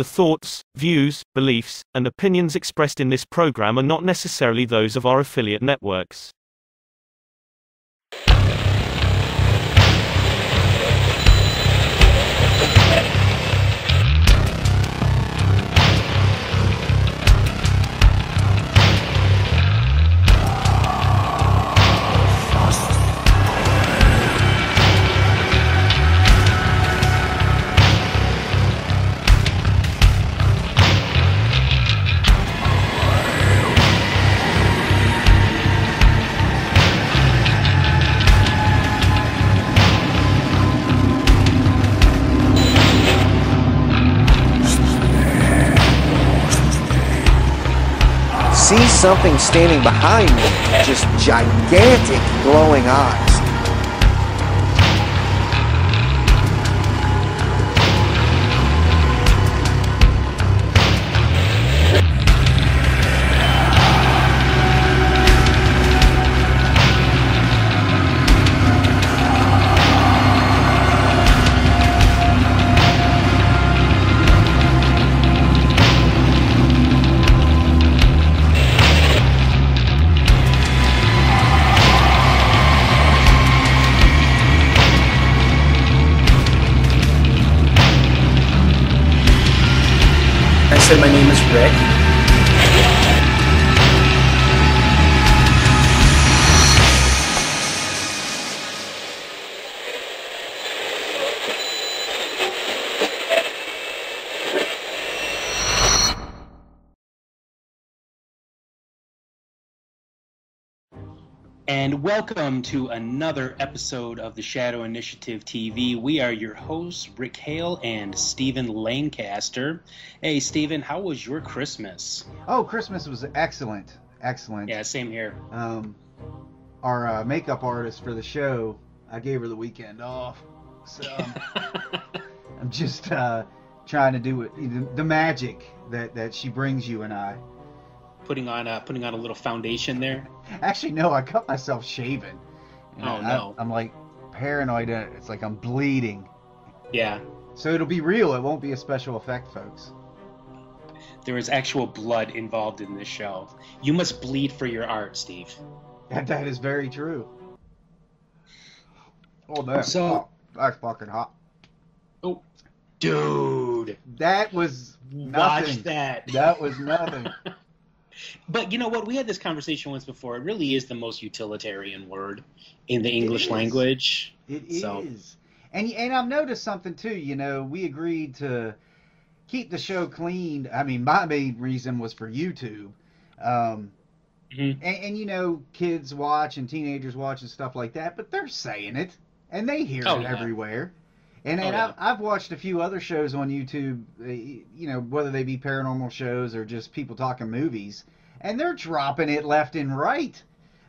The thoughts, views, beliefs, and opinions expressed in this program are not necessarily those of our affiliate networks. Something standing behind me, just gigantic glowing eyes. My name is Rick. And welcome to another episode of the Shadow Initiative TV. We are your hosts, Rick Hale and Stephen Lancaster. Hey, Stephen, how was your Christmas? Oh, Christmas was excellent, excellent. Yeah, same here. Um, our uh, makeup artist for the show, I gave her the weekend off, so um, I'm just uh, trying to do it, the, the magic that that she brings you and I. putting on a putting on a little foundation there. Actually, no, I cut myself shaving. And Oh, no. I'm like paranoid. It's like I'm bleeding. Yeah, So it'll be real. It won't be a special effect, folks. there is actual blood involved in this show. You must bleed for your art, Steve. That, that is very true. Oh, man. So- Oh, that's fucking hot. Oh, dude, That was nothing. watch that. That was nothing. But you know what? We had this conversation once before. It really is the most utilitarian word in the English is. language. It is. So- And and I've noticed something too. You know, we agreed to keep the show clean. I mean, my main reason was for YouTube. Um, Mhm. and, and you know, kids watch and teenagers watch and stuff like that, but they're saying it and they hear Oh, it yeah. everywhere. And, Oh, and yeah. I've, I've watched a few other shows on YouTube, uh, you know, whether they be paranormal shows or just people talking movies, and they're dropping it left and right.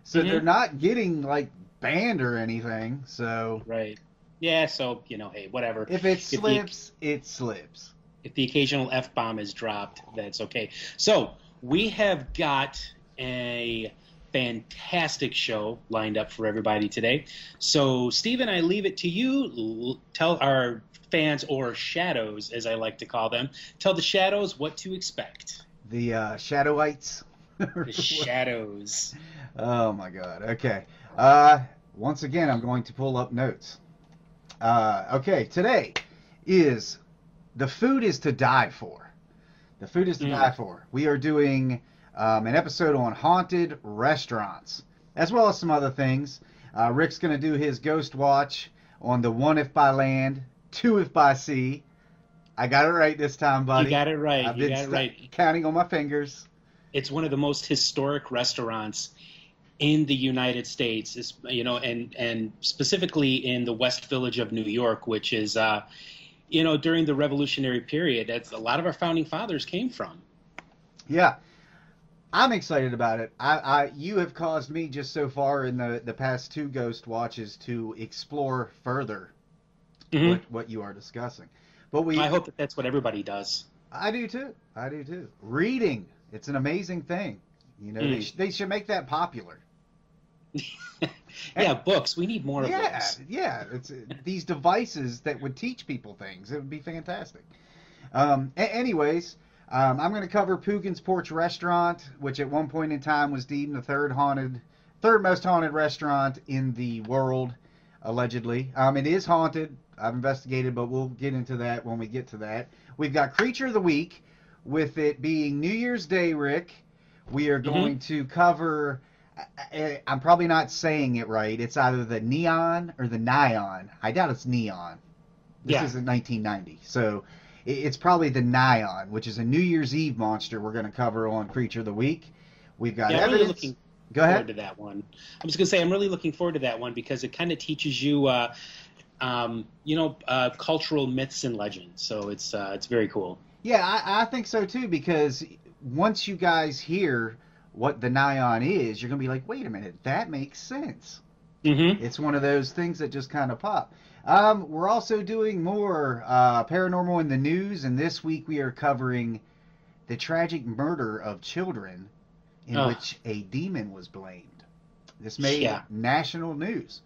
So Mhm. they're not getting like banned or anything. So Right. Yeah. So you know, hey, whatever. if it the- slips, it slips. if the occasional f bomb is dropped, that's okay. So we have got a fantastic show lined up for everybody today. So Stephen, I leave it to you. Tell our fans or shadows, as I like to call them, tell the shadows what to expect. The uh, Shadowites. The shadows. oh my god. Okay. Uh, once again, I'm going to pull up notes. Uh, okay, today is the food is to die for. The food is to Mm. die for. We are doing um, an episode on haunted restaurants, as well as some other things. Uh, Rick's going to do his ghost watch on the one if by land, two if by sea. I got it right this time, buddy. You got it right. I've you been got it right. counting on my fingers. it's one of the most historic restaurants in the United States, is- you know, and and specifically in the West Village of New York, which is, uh, you know, during the Revolutionary period, that's a lot of our founding fathers came from. Yeah, I'm excited about it. I, I, you have caused me just so far in the the past two ghost watches to explore further Mhm. what what you are discussing. But we, I hope that that's what everybody does. I do too. I do too. Reading, it's an amazing thing. You know, they, Mm. sh- they should make that popular. yeah, books. We need more of yeah, yeah. It's uh, these devices that would teach people things. It would be fantastic. Um, a- anyways, um, I'm going to cover Poogan's Porch Restaurant, which at one point in time was deemed the third haunted, third most haunted restaurant in the world, allegedly. Um, it is haunted. I've investigated, but we'll get into that when we get to that. We've got Creature of the Week, with it being New Year's Day, Rick. We are going to cover. I- I- I'm probably not saying it right. It's either the neon or the neon. I doubt it's neon. This Yeah. isn't 1990, so it's probably the neon, which is a New Year's Eve monster. We're going to cover on Creature of the Week. We've got Yeah, I'm really looking Go forward ahead. to that one. I'm just gonna say I'm really looking forward to that one because it kind of teaches you, uh, um, you know, uh, cultural myths and legends. So it's uh, it's very cool. Yeah, I, I think so too because once you guys hear what the neon is, you're going to be like, wait a minute, that makes sense. Mm-hmm. It's one of those things that just kind of pop. Um, we're also doing more uh, paranormal in the news, and this week we are covering the tragic murder of children in Ugh. which a demon was blamed. This made Yeah. national news.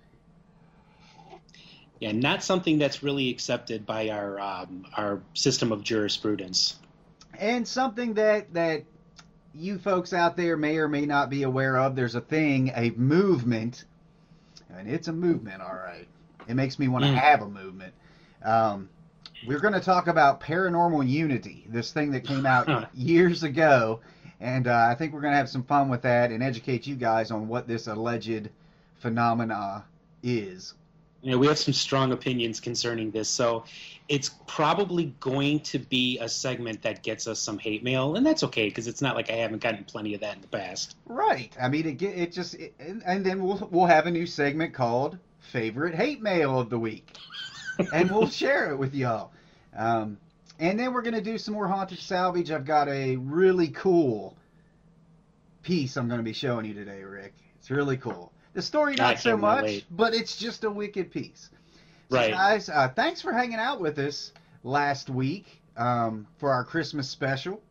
Yeah, not something that's really accepted by our um, our system of jurisprudence. And something that that you folks out there may or may not be aware of, there's a thing, a movement, and it's a movement, all right. It makes me want to Mm. have a movement. Um, we're going to talk about paranormal unity, this thing that came out years ago, and uh, I think we're going to have some fun with that and educate you guys on what this alleged phenomena is. You know, we have some strong opinions concerning this, so it's probably going to be a segment that gets us some hate mail, and that's okay because it's not like I haven't gotten plenty of that in the past. Right. I mean, it it just it, and, and then we'll we'll have a new segment called favorite hate mail of the week, and we'll share it with y'all. Um, and then we're gonna do some more haunted salvage. I've got a really cool piece I'm gonna be showing you today, Rick. It's really cool. The story not so much, but it's just a wicked piece. So Right. guys, uh, thanks for hanging out with us last week um, for our Christmas special.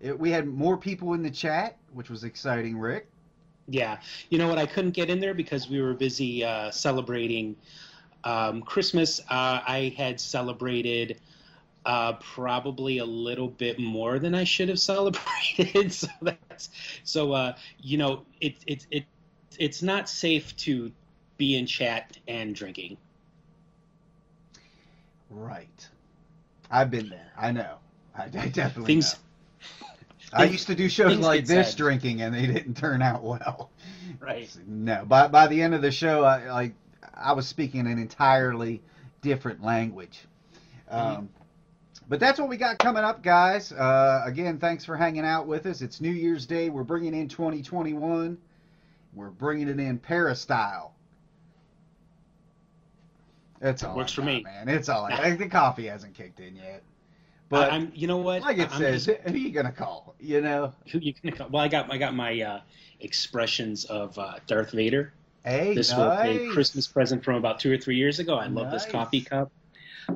It, we had more people in the chat, which was exciting, Rick. Yeah, you know what? I couldn't get in there because we were busy uh, celebrating um, Christmas. Uh, I had celebrated uh, probably a little bit more than I should have celebrated. so that's so uh, you know it it it it's not safe to be in chat and drinking. Right. I've been there. I know. I, I definitely Things know. I used to do shows like this said. drinking, and they didn't turn out well. right. No. By by the end of the show, I like I was speaking an entirely different language. Um, But that's what we got coming up, guys. Uh, again, thanks for hanging out with us. It's New Year's Day. We're bringing in 2021. We're bringing it in Paris style. That's all. Works for me. man. It's all. I, the coffee hasn't kicked in yet. But I, am you know what? like it I'm says, just- who you gonna call? You know, who you gonna call? Well, I got I got my uh, expressions of uh, Darth Vader. hey, this nice. was a Christmas present from about two or three years ago. I love this coffee cup.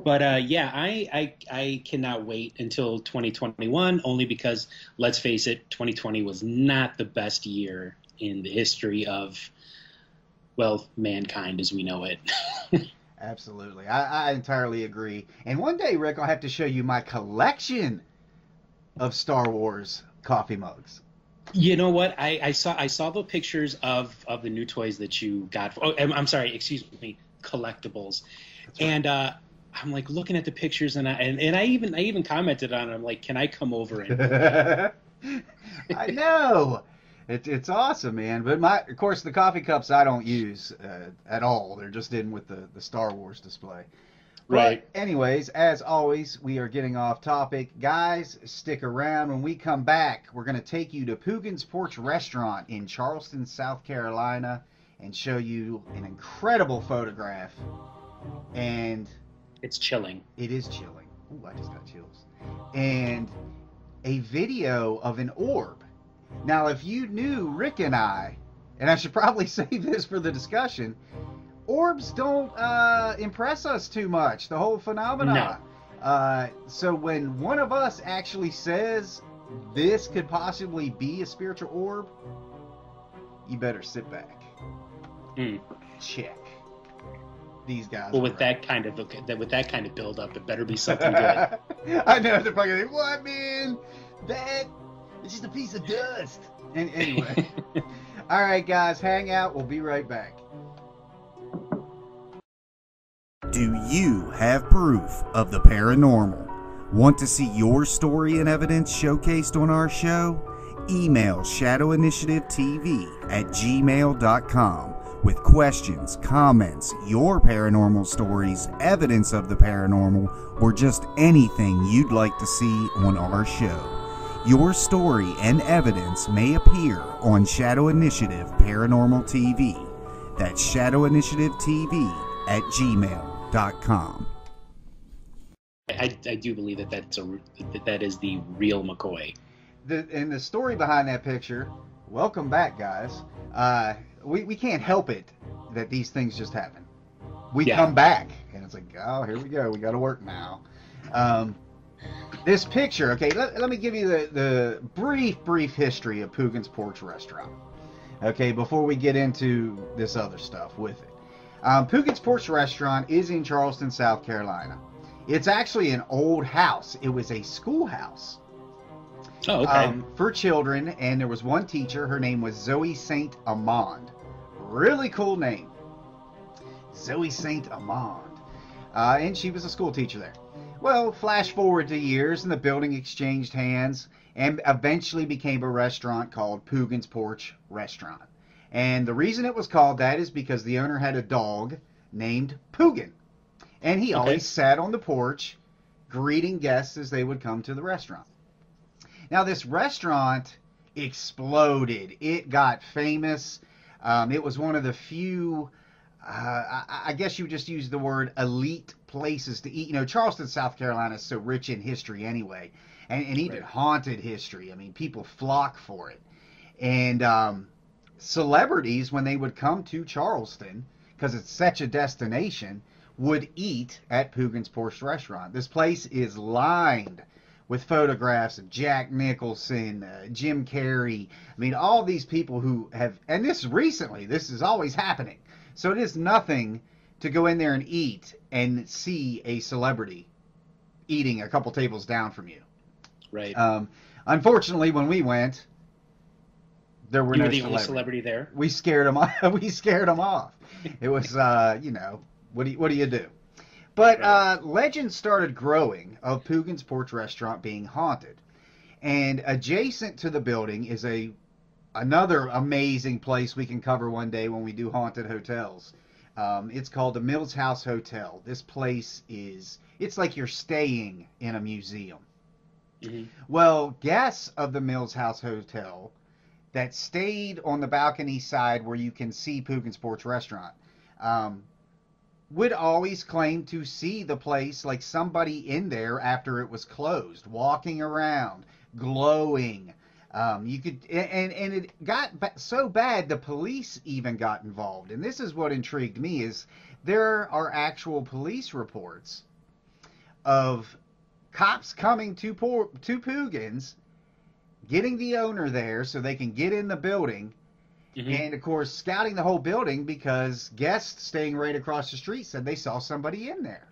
But uh, yeah, I, I I cannot wait until 2021. Only because let's face it, 2020 was not the best year in the history of well mankind as we know it. Absolutely, I, I entirely agree. And one day, Rick, I'll have to show you my collection of Star Wars coffee mugs. you know what? I, I saw I saw the pictures of of the new toys that you got. Oh, I'm, I'm sorry, excuse me, collectibles. Right. And uh, I'm like looking at the pictures, and I and, and I even I even commented on it. I'm like, can I come over and I know. It, it's awesome, man. But my, of course, the coffee cups I don't use uh, at all. They're just in with the, the Star Wars display. But Right. anyways, as always, we are getting off topic. Guys, stick around. When we come back, we're going to take you to Poogan's Porch Restaurant in Charleston, South Carolina, and show you an incredible photograph. And it's chilling. it is chilling. Ooh, I just got chills. And a video of an orb. Now, if you knew Rick and I, and I should probably save this for the discussion, orbs don't uh, impress us too much. The whole phenomenon. Uh, so when one of us actually says this could possibly be a spiritual orb, you better sit back. Hmm. Check. these guys. Well, with right. that kind of that with that kind of build up, it better be something good. I know they're probably like, what man? That it's just a piece of dust. And anyway, all right, guys, hang out. We'll be right back. Do you have proof of the paranormal? Want to see your story and evidence showcased on our show? Email Shadow Initiative TV at gmail.com with questions, comments, your paranormal stories, evidence of the paranormal, or just anything you'd like to see on our show. Your story and evidence may appear on Shadow Initiative Paranormal TV. That's Shadow Initiative TV at gmail.com. I, I do believe that that's a that, that is the real McCoy. The, and the story behind that picture, welcome back, guys. Uh, we, we can't help it that these things just happen. We Yeah. come back, and it's like, oh, here we go. We got to work now. Um, this picture, okay, let, let me give you the, the brief, brief history of Poogan's Porch Restaurant. Okay, before we get into this other stuff with it. Um, Poogan's Porch Restaurant is in Charleston, South Carolina. It's actually an old house. It was a schoolhouse Oh, okay. um, for children, and there was one teacher. Her name was Zoe Saint Amand. Really cool name, Zoe Saint Amand, uh, and she was a school teacher there. Well, flash forward to years, and the building exchanged hands, and eventually became a restaurant called Poogan's Porch Restaurant. And the reason it was called that is because the owner had a dog named Poogan, and he Okay. always sat on the porch, greeting guests as they would come to the restaurant. Now, this restaurant exploded. It got famous. Um, it was one of the few, uh, I, I guess you would just use the word elite places to eat. You know, Charleston, South Carolina is so rich in history anyway, and, and even Right. haunted history. I mean, people flock for it. And um, celebrities, when they would come to Charleston, because it's such a destination, would eat at Poogan's Porch Restaurant. This place is lined with photographs of Jack Nicholson, uh, Jim Carrey. I mean, all these people who have, and this recently, this is always happening. So it is nothing to go in there and eat and see a celebrity eating a couple tables down from you. right. Um, unfortunately, when we went, there were you no were the only celebrity there. we scared them off. we scared them off. It was, uh, you know, what do you, what do you do? But uh, legends started growing of Poogan's Porch Restaurant being haunted, and adjacent to the building is a another amazing place we can cover one day when we do haunted hotels. Um, it's called the Mills House Hotel. This place is it's like you're staying in a museum. Mhm. Well, guests of the Mills House Hotel that stayed on the balcony side where you can see Poogan's Porch Restaurant um, would always claim to see the place like somebody in there after it was closed, walking around, glowing. Um, you could, and and it got so bad the police even got involved. And this is what intrigued me: is there are actual police reports of cops coming to Por- to Poogan's, getting the owner there so they can get in the building, Mhm. and of course scouting the whole building because guests staying right across the street said they saw somebody in there.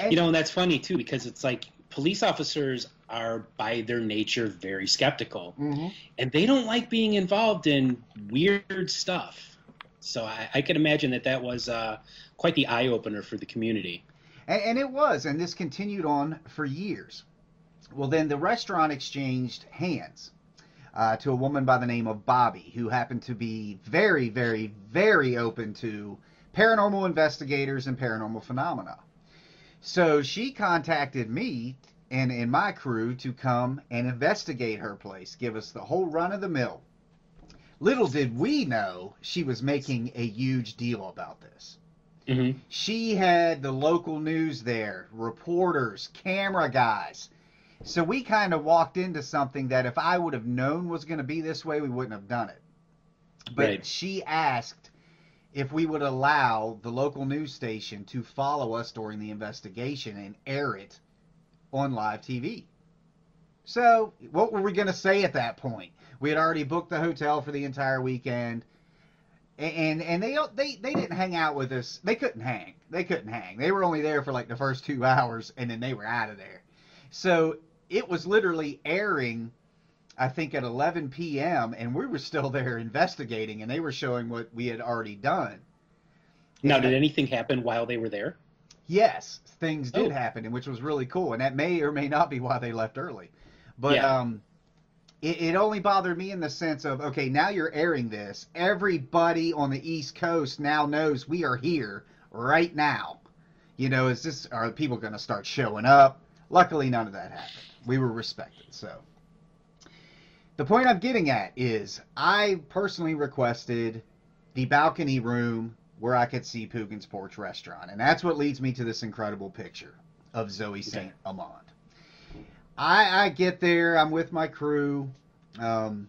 And, You know, and that's funny too because it's like police officers are by their nature very skeptical, Mhm. and they don't like being involved in weird stuff. So I, I can imagine that that was uh, quite the eye opener for the community. And, and it was, and this continued on for years. Well, then the restaurant exchanged hands uh, to a woman by the name of Bobby, who happened to be very, very, very open to paranormal investigators and paranormal phenomena. So she contacted me and, and my crew to come and investigate her place, give us the whole run of the mill. Little did we know she was making a huge deal about this. hmm She had the local news there, reporters, camera guys. So we kind of walked into something that if I would have known was going to be this way, we wouldn't have done it. But Right. she asked if we would allow the local news station to follow us during the investigation and air it on live TV. So, what were we going to say at that point? We had already booked the hotel for the entire weekend. and and they they they didn't hang out with us. They couldn't hang. They couldn't hang. They were only there for like the first two hours, and then they were out of there. So it was literally airing, I think at 11 p.m. and we were still there investigating, and they were showing what we had already done. Now, did anything happen while they were there? Yes, things did Oh. happen, and which was really cool, and that may or may not be why they left early. But Yeah. um, it, it only bothered me in the sense of okay, now you're airing this. Everybody on the East Coast now knows we are here right now. You know, is this are people going to start showing up? Luckily, none of that happened. We were respected. So, the point I'm getting at is, I personally requested the balcony room where I could see Poogan's Porch Restaurant, and that's what leads me to this incredible picture of Zoe Saint Amand. I, I get there, I'm with my crew, um,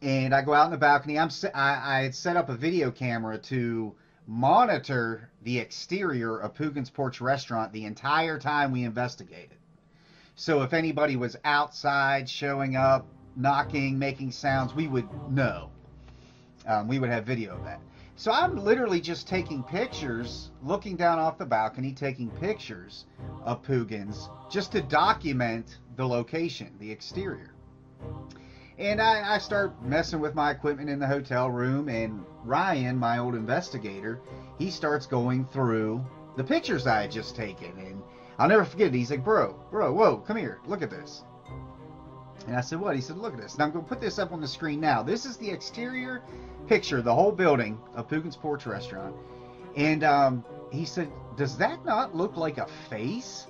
and I go out in the balcony. I'm I, I had set up a video camera to monitor the exterior of Poogan's Porch Restaurant the entire time we investigated. So if anybody was outside, showing up, knocking, making sounds, we would know. Um, we would have video of that. So I'm literally just taking pictures, looking down off the balcony, taking pictures of Poogan's just to document the location, the exterior. And I, I start messing with my equipment in the hotel room, and Ryan, my old investigator, he starts going through the pictures I had just taken. And I'll never forget it. He's like, Bro, bro, whoa, come here, look at this. And I said, What? He said, Look at this. Now I'm going to put this up on the screen now. This is the exterior picture, the whole building of Poogan's Porch Restaurant. And um, he said, Does that not look like a face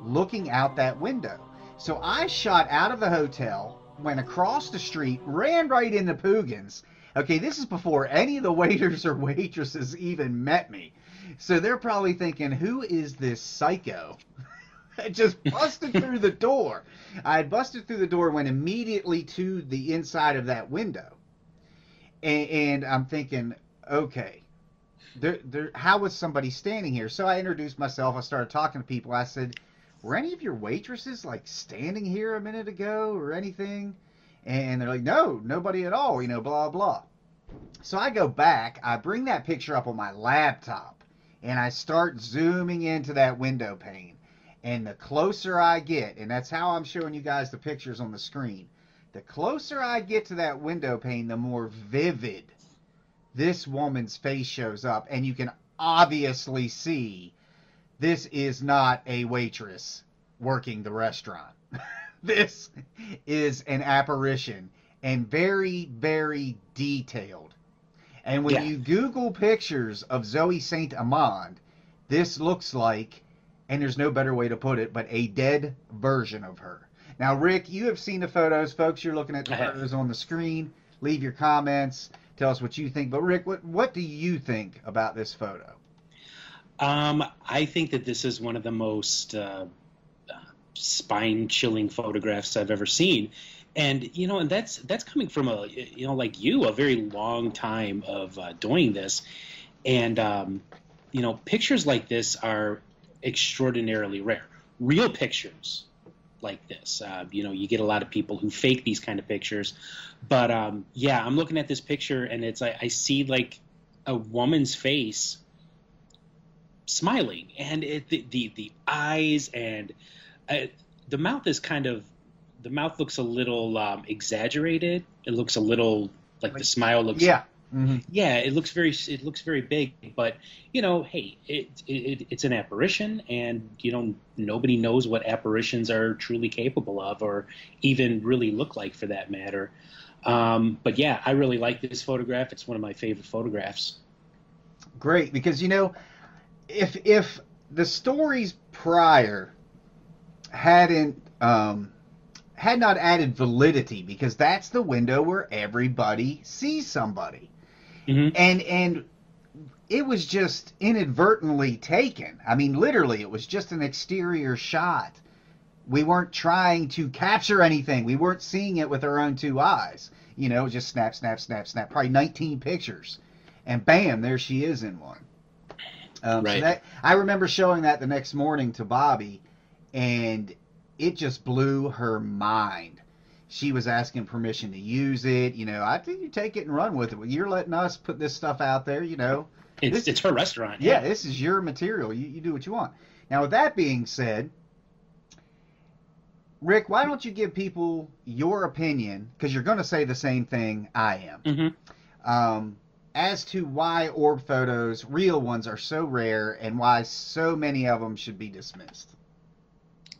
looking out that window? So I shot out of the hotel, went across the street, ran right into Poogan's. Okay, this is before any of the waiters or waitresses even met me. So they're probably thinking, Who is this psycho? I just busted through the door. I had busted through the door, went immediately to the inside of that window. And, and I'm thinking, okay, there, there, how was somebody standing here? So I introduced myself. I started talking to people. I said, were any of your waitresses like standing here a minute ago or anything? And they're like, no, nobody at all, you know, blah, blah. So I go back, I bring that picture up on my laptop, and I start zooming into that window pane. And the closer I get, and that's how I'm showing you guys the pictures on the screen, the closer I get to that window pane, the more vivid this woman's face shows up. And you can obviously see this is not a waitress working the restaurant. this is an apparition and very, very detailed. And when Yeah. you Google pictures of Zoe Saint Amand, this looks like, and there's no better way to put it, but a dead version of her. Now, Rick, you have seen the photos, folks. You're looking at the photos on the screen. Leave your comments. Tell us what you think. But Rick, what what do you think about this photo? Um, I think that this is one of the most uh, spine chilling photographs I've ever seen. And you know, and that's that's coming from a you know like you a very long time of uh, doing this, and um, you know pictures like this are extraordinarily rare. Real pictures like this, uh, you know, you get a lot of people who fake these kind of pictures, but um, yeah, I'm looking at this picture and it's like I see like a woman's face smiling. And it, the, the the eyes and uh, the mouth is kind of the mouth looks a little um, exaggerated. It looks a little like the smile looks Yeah. Mm-hmm. yeah it looks very it looks very big but you know hey it, it it's an apparition and you know nobody knows what apparitions are truly capable of or even really look like for that matter. Um, but yeah i really like this photograph. It's one of my favorite photographs. Great, because you know, if if the stories prior hadn't um, had not added validity, because that's the window where everybody sees somebody, Mhm. and and it was just inadvertently taken. I mean, literally, it was just an exterior shot. We weren't trying to capture anything. We weren't seeing it with our own two eyes. You know, just snap, snap, snap, snap. Probably 19 pictures, and bam, there she is in one. Um, So Right. that I remember showing that the next morning to Bobby, and it just blew her mind. She was asking permission to use it. You know, I think you take it and run with it. Well, You're letting us put this stuff out there. You know, It's This- it's her restaurant. yeah, this is your material. You, you do what you want. Now, with that being said, Rick, why don't you give people your opinion? Because you're going to say the same thing I am. hmm Um, as to why orb photos, real ones, are so rare and why so many of them should be dismissed.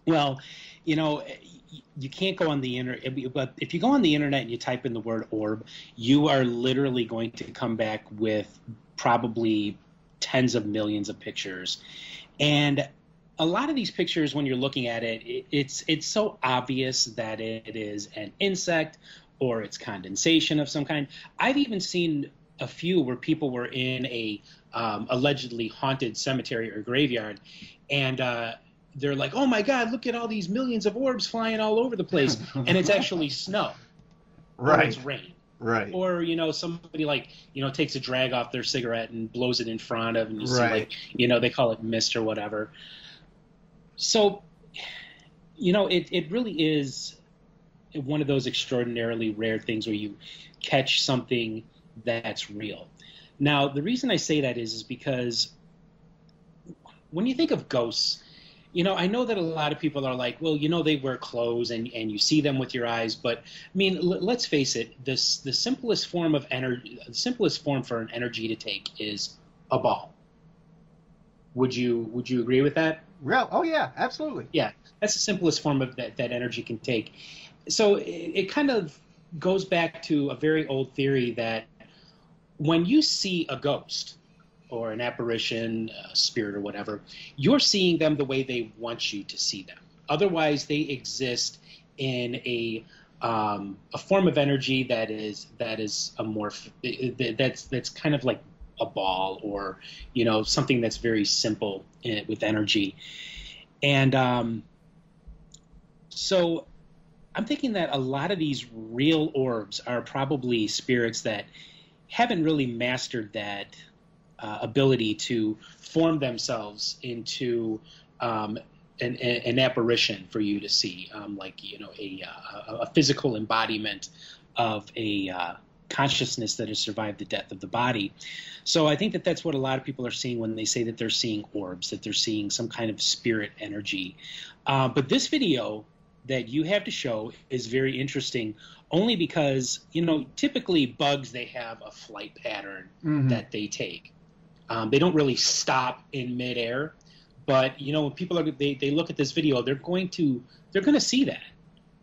Well, you know, you can't go on the internet. But if you go on the internet and you type in the word orb, you are literally going to come back with probably tens of millions of pictures. And a lot of these pictures, when you're looking at it, it it's it's so obvious that it is an insect or it's condensation of some kind. I've even seen a few where people were in a um, allegedly haunted cemetery or graveyard, and uh, they're like, "Oh my God, look at all these millions of orbs flying all over the place," and it's actually snow, or Right, it's rain, right. or you know somebody like you know takes a drag off their cigarette and blows it in front of, and you see like you know they call it mist or whatever. So, you know, it it really is one of those extraordinarily rare things where you catch something that's real. Now, the reason I say that is is because when you think of ghosts, you know, I know that a lot of people are like, well, you know, they wear clothes and, and you see them with your eyes, but I mean, l- let's face it, this the simplest form of energy, the simplest form for an energy to take is a ball. Would you would you agree with that? Real? Oh yeah, absolutely. Yeah, that's the simplest form of that, that energy can take. So it, it kind of goes back to a very old theory that when you see a ghost or an apparition, a spirit or whatever, you're seeing them the way they want you to see them. Otherwise, they exist in a um, a form of energy that is that is amorph that's that's kind of like a ball or you know something that's very simple in, with energy and um, so I'm thinking that a lot of these real orbs are probably spirits that haven't really mastered that uh, ability to form themselves into um, an, an apparition for you to see, um, like you know a, uh, a physical embodiment of a uh, consciousness that has survived the death of the body. So I think that that's what a lot of people are seeing when they say that they're seeing orbs, that they're seeing some kind of spirit energy. Uh, but this video that you have to show is very interesting only because you know typically bugs they have a flight pattern Mhm. that they take um, they don't really stop in midair but you know when people are they, they look at this video they're going to they're going to see that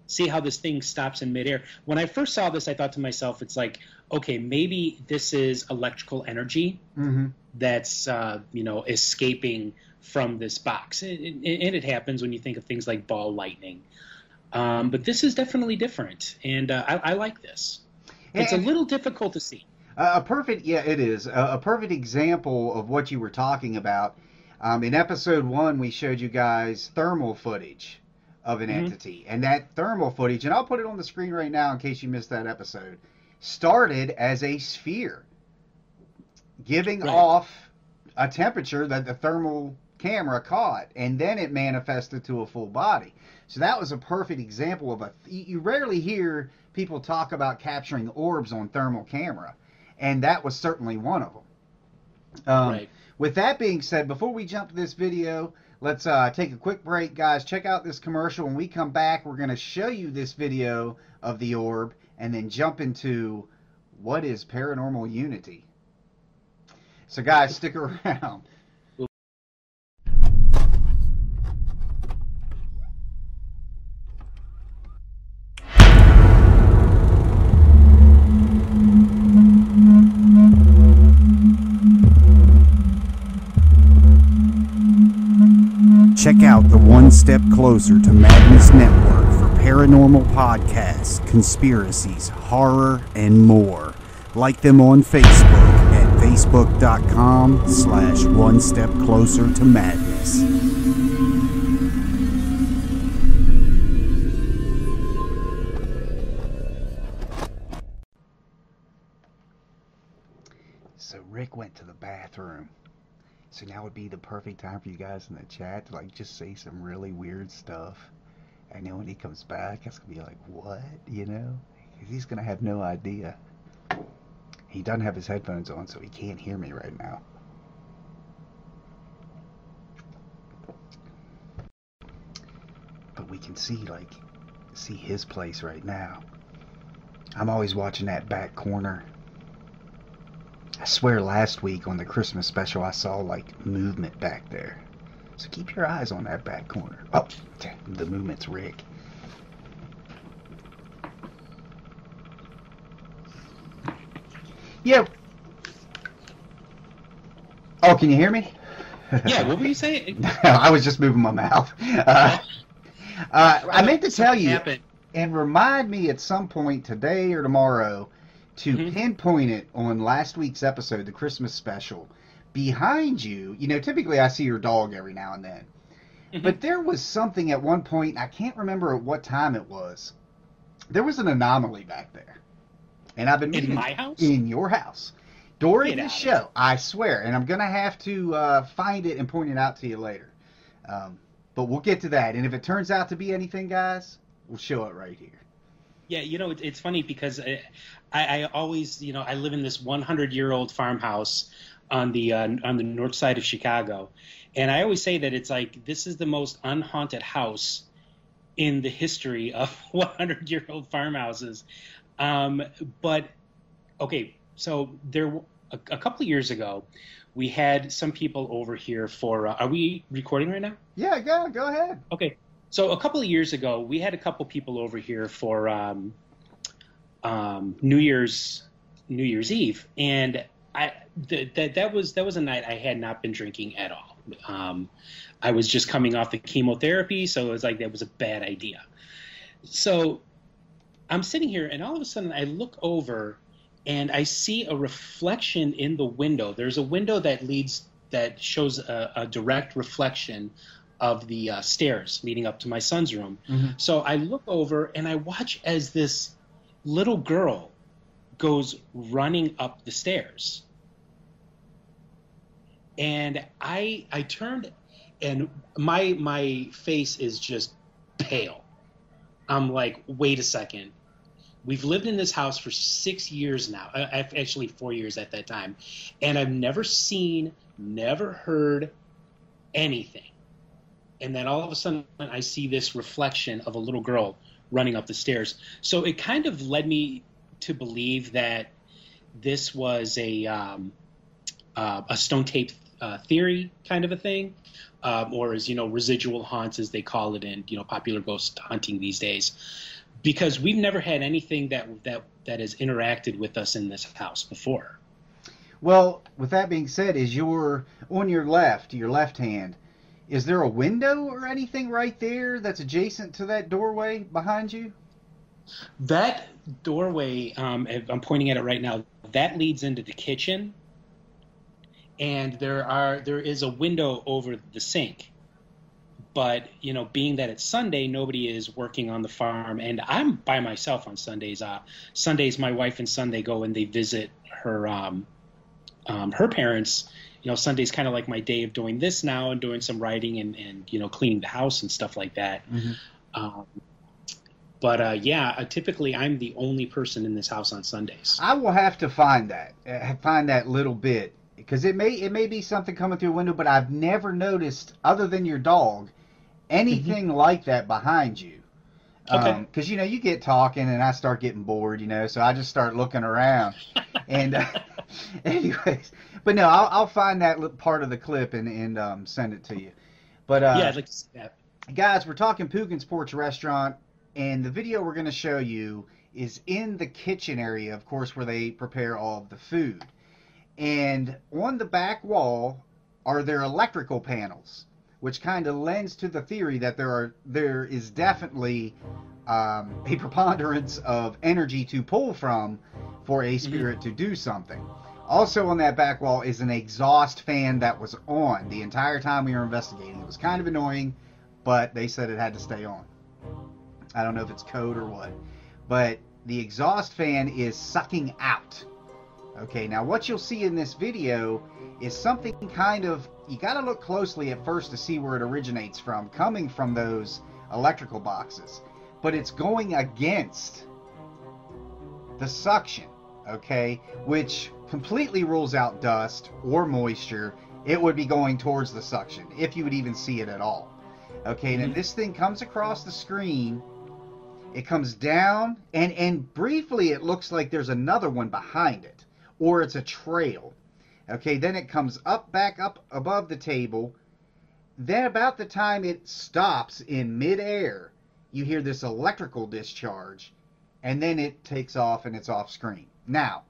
see how this thing stops in midair when i first saw this i thought to myself it's like okay maybe this is electrical energy Mhm. that's uh, you know escaping from this box, and, and and it happens when you think of things like ball lightning. Um, but this is definitely different, and uh, I, I like this. It's a little difficult to see. Uh, a perfect, yeah, it is a, a perfect example of what you were talking about. Um, in episode one, we showed you guys thermal footage of an Mhm. entity, and that thermal footage, and I'll put it on the screen right now in case you missed that episode, started as a sphere, giving Right. off a temperature that the thermal camera caught, and then it manifested to a full body. So that was a perfect example of a. You rarely hear people talk about capturing orbs on thermal camera, and that was certainly one of them. Um, right. With that being said, before we jump to this video, let's uh, take a quick break, guys. Check out this commercial. When we come back, we're going to show you this video of the orb, and then jump into what is paranormal unity. So, guys, stick around. Closer to Madness Network for paranormal podcasts, conspiracies, horror, and more. Like them on Facebook at facebook.com slash one step closer to madness. So, Rick went to the bathroom. So now would be the perfect time for you guys in the chat to like just say some really weird stuff. And then when he comes back, it's gonna be like, what? You know? he's gonna have no idea. He doesn't have his headphones on, so he can't hear me right now. But we can see, like, see his place right now. I'm always watching that back corner. I swear last week on the Christmas special I saw, like, movement back there. So keep your eyes on that back corner. Oh, the movement's Rick. Yeah. Oh, can you hear me? Yeah, what were you saying? I was just moving my mouth. Uh, uh, I meant to tell you Happened. and remind me at some point today or tomorrow to Mhm. pinpoint it on last week's episode, the Christmas special. Behind you, you know, typically I see your dog every now and then. Mhm. But there was something at one point, I can't remember at what time it was. There was an anomaly back there. And I've been In my house? In your house. During the show, I swear, and I'm gonna have to uh, find it and point it out to you later. Um, but we'll get to that, and if it turns out to be anything, guys, we'll show it right here. Yeah, you know, it, it's funny because I, I, I always, you know, I live in this 100 year old farmhouse on the uh, on the north side of Chicago, and I always say that it's like this is the most unhaunted house in the history of 100 year old farmhouses. Um, but okay, so there a, a couple of years ago, we had some people over here for. Uh, are we recording right now? Yeah, go go ahead. Okay, so a couple of years ago, we had a couple people over here for um, um, New Year's New Year's Eve, and I th- that that was that was a night I had not been drinking at all. Um, I was just coming off the chemotherapy, so it was like that was a bad idea. So I'm sitting here, and all of a sudden I look over, and I see a reflection in the window. There's a window that leads that shows a, a direct reflection of the uh, stairs leading up to my son's room. Mhm. So I look over and I watch as this little girl goes running up the stairs. And I I turned and my my face is just pale. I'm like, wait a second. We've lived in this house for six years now. Uh, actually, four years at that time, and I've never seen, never heard anything. And then all of a sudden, I see this reflection of a little girl running up the stairs. So it kind of led me to believe that this was a um, uh, a stone tape uh, theory kind of a thing, um, or as you know, residual haunts as they call it in you know popular ghost hunting these days. Because we've never had anything that that that has interacted with us in this house before. Well, with that being said, is your on your left, your left hand, is there a window or anything right there that's adjacent to that doorway behind you? That doorway, um, I'm pointing at it right now, that leads into the kitchen, and there are there is a window over the sink. But you know, being that it's Sunday, nobody is working on the farm, and I'm by myself on Sundays. Uh, Sundays, my wife and son they go and they visit her um, um, her parents. You know, Sunday's kind of like my day of doing this now and doing some writing and, and you know cleaning the house and stuff like that. Um, but uh, yeah, uh, typically I'm the only person in this house on Sundays. I will have to find that, uh, find that little bit, because it may it may be something coming through a window, but I've never noticed, other than your dog, anything like that behind you. Okay. Because you know you get talking and I start getting bored, you know, so I just start looking around. and uh, anyways, but no, I'll, I'll find that part of the clip and and um, send it to you. But uh, yeah, I'd like to see that. guys, we're talking Poogan's Porch Restaurant, and the video we're going to show you is in the kitchen area, of course, where they prepare all of the food. And on the back wall are their electrical panels, which kind of lends to the theory that there are there is definitely um, a preponderance of energy to pull from for a spirit to do something. Also on that back wall is an exhaust fan that was on the entire time we were investigating. It was kind of annoying, but they said it had to stay on. I don't know if it's code or what. But the exhaust fan is sucking out. Okay, now what you'll see in this video is something kind of you got to look closely at first to see where it originates from, coming from those electrical boxes, but it's going against the suction, okay, which completely rules out dust or moisture. It would be going towards the suction if you would even see it at all. Okay, and if mm-hmm. this thing comes across the screen, it comes down, and and briefly it looks like there's another one behind it, or it's a trail. Okay, then it comes up back up above the table. Then about the time it stops in midair, you hear this electrical discharge, and then it takes off and it's off screen. Now,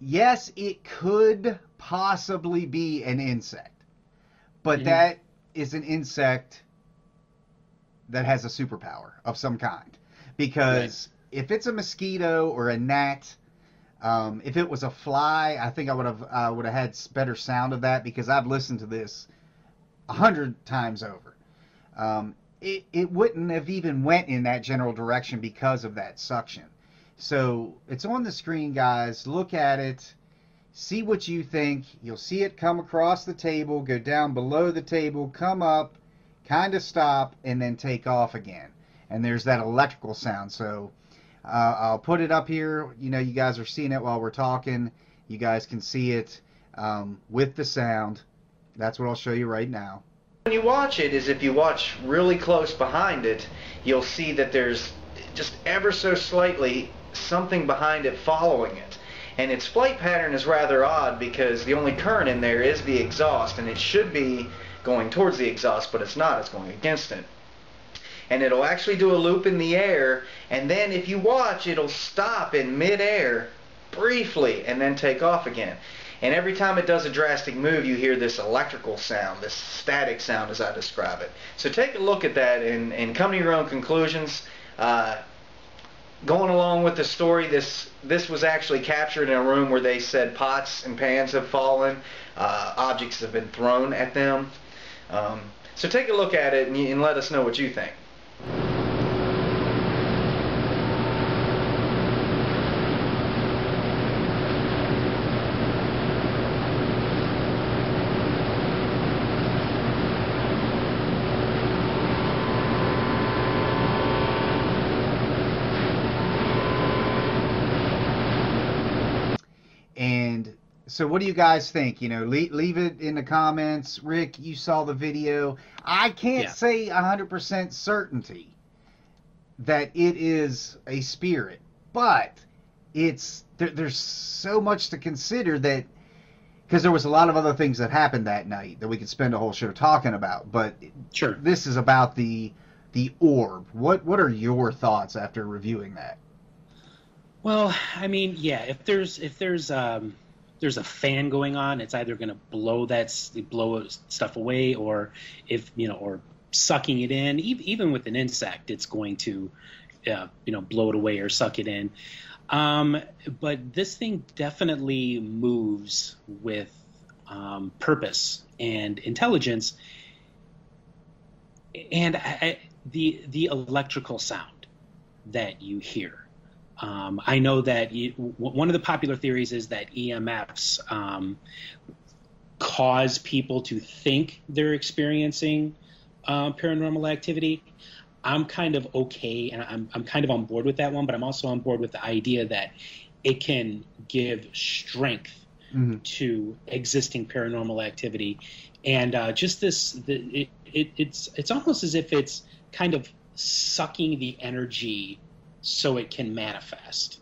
yes, it could possibly be an insect, but Mhm. that is an insect that has a superpower of some kind. Because if it's a mosquito or a gnat, um, if it was a fly, I think I would have uh, would have had better sound of that because I've listened to this a hundred times over. Um, it it wouldn't have even went in that general direction because of that suction. So it's on the screen, guys. Look at it. See what you think. You'll see it come across the table, go down below the table, come up, kind of stop, and then take off again. And there's that electrical sound. So uh, I'll put it up here. You know, you guys are seeing it while we're talking. You guys can see it um, with the sound. That's what I'll show you right now. When you watch it, is if you watch really close behind it, you'll see that there's just ever so slightly something behind it following it. And its flight pattern is rather odd because the only current in there is the exhaust, and it should be going towards the exhaust, but it's not. It's going against it. And it'll actually do a loop in the air, and then if you watch, it'll stop in midair briefly and then take off again. And every time it does a drastic move, you hear this electrical sound, this static sound as I describe it. So take a look at that and, and come to your own conclusions. Uh, going along with the story, this this was actually captured in a room where they said pots and pans have fallen, uh, objects have been thrown at them. Um, so take a look at it and, and let us know what you think. And so, what do you guys think? You know, leave, leave it in the comments. Rick, you saw the video. I can't Yeah. say 100% certainty that it is a spirit, but it's there, there's so much to consider that because there was a lot of other things that happened that night that we could spend a whole show talking about. But Sure. this is about the the orb. What what are your thoughts after reviewing that? Well, I mean, yeah. If there's if there's um there's a fan going on, it's either going to blow that blow stuff away, or if you know, or sucking it in. Even with an insect, it's going to uh, you know blow it away or suck it in. Um, but this thing definitely moves with um, purpose and intelligence, and I, the the electrical sound that you hear. Um, I know that you, w- one of the popular theories is that EMFs um, cause people to think they're experiencing uh, paranormal activity. I'm kind of okay, and I'm, I'm kind of on board with that one, but I'm also on board with the idea that it can give strength Mhm. to existing paranormal activity, and uh, just this, the, it, it, it's it's almost as if it's kind of sucking the energy so it can manifest.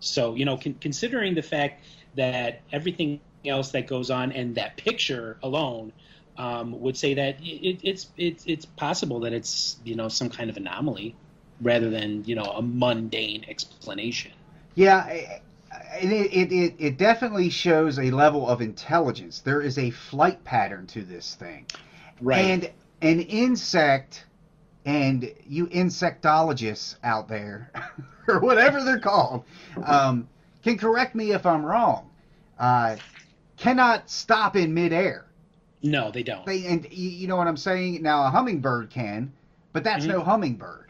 So you know, con- considering the fact that everything else that goes on and that picture alone um, would say that it, it's it's it's possible that it's you know some kind of anomaly rather than you know a mundane explanation. Yeah, it, it, it, it definitely shows a level of intelligence. There is a flight pattern to this thing. Right. And an insect, and you insectologists out there, or whatever they're called, um, can correct me if I'm wrong, uh, cannot stop in midair. no, they don't. They, and you, you know what I'm saying? Now, a hummingbird can, but that's Mhm. no hummingbird.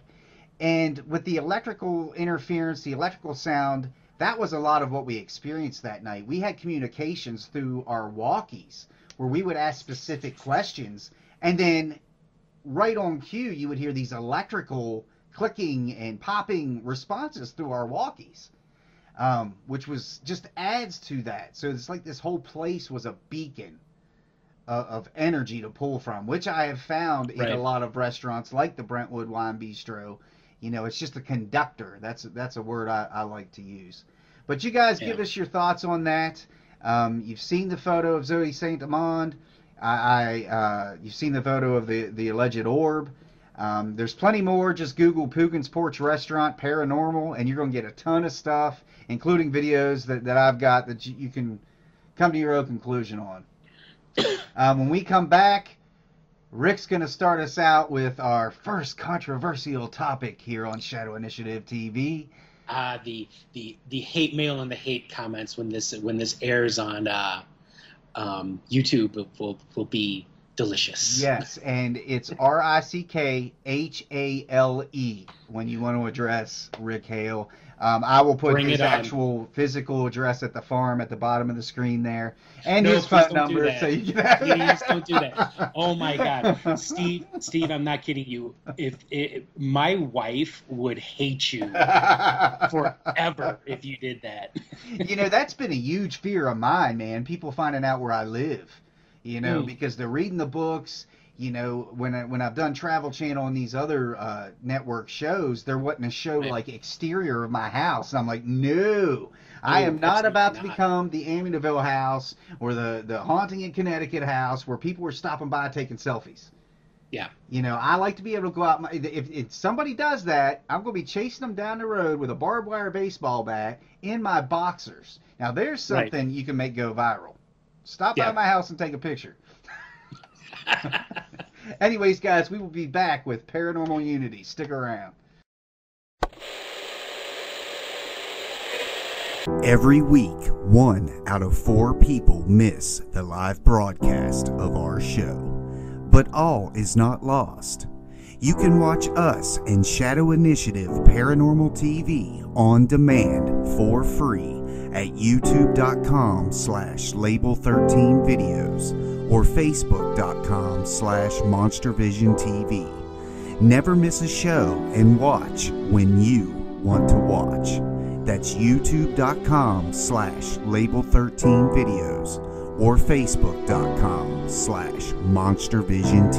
And with the electrical interference, the electrical sound, that was a lot of what we experienced that night. We had communications through our walkies where we would ask specific questions, and then right on cue, you would hear these electrical clicking and popping responses through our walkies, um, which was just adds to that. So it's like this whole place was a beacon of, of energy to pull from, which I have found in a lot of restaurants like the Brentwood Wine Bistro. You know, it's just a conductor. That's that's a word I, I like to use. But you guys give us your thoughts on that. Um, you've seen the photo of Zoe Saint Amand. I, I uh, you've seen the photo of the the alleged orb. Um, there's plenty more. Just Google Poogan's Porch Restaurant Paranormal, and you're going to get a ton of stuff, including videos that, that I've got that you, you can come to your own conclusion on. Um, when we come back, Rick's going to start us out with our first controversial topic here on Shadow Initiative TV. uh, the the the hate mail and the hate comments when this when this airs on uh, um, YouTube will, will be delicious. Yes, and it's R I C K H A L E when you want to address Rick Hale. Um, I will put Bring his it on. actual physical address at the farm at the bottom of the screen there, and No, his phone do number. that. So you can have Please don't do that. Oh my God, Steve, Steve, I'm not kidding you. If, if my wife would hate you forever if you did that. you know, that's been a huge fear of mine, man. People finding out where I live, you know, Mm. because they're reading the books. You know, when I, when I've done Travel Channel and these other uh, network shows, there wasn't a show Right. like exterior of my house. And I'm like, no, I am not about to become the Amityville house or the the haunting in Connecticut house where people were stopping by taking selfies. Yeah. You know, I like to be able to go out. My, if, if somebody does that, I'm going to be chasing them down the road with a barbed wire baseball bat in my boxers. Now, there's Right. something you can make go viral. Stop by my house and take a picture. Anyways, guys, we will be back with Paranormal Unity. Stick around. Every week, one out of four people miss the live broadcast of our show. But all is not lost. You can watch us and Shadow Initiative Paranormal TV on demand for free at youtube.com slash label13 videos or facebook.com slash monstervision TV. Never miss a show and watch when you want to watch. That's youtube.com slash label13 videos or facebook.com slash monstervision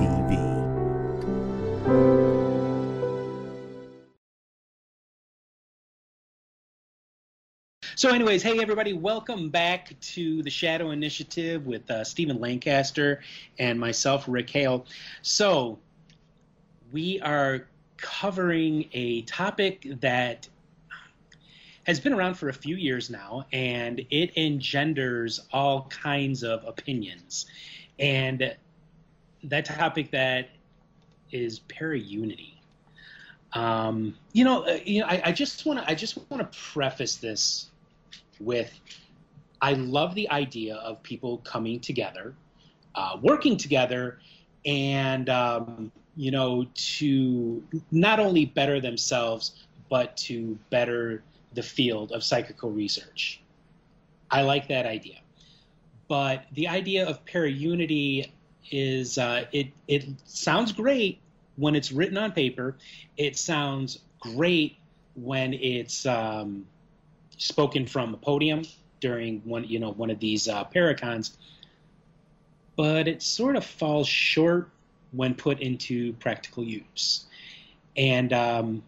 So, anyways, hey everybody, welcome back to the Shadow Initiative with uh, Stephen Lancaster and myself, Rick Hale. So, we are covering a topic that has been around for a few years now, and it engenders all kinds of opinions. And that topic that is paraunity. Um, you know, uh, you know, I, I just want to, I just want to preface this with, I love the idea of people coming together, uh, working together, and um, you know, to not only better themselves but to better the field of psychical research. I like that idea, but the idea of paraunity is uh, it it sounds great when it's written on paper. It sounds great when it's um, spoken from a podium during one you know one of these uh, paracons, but it sort of falls short when put into practical use. And um,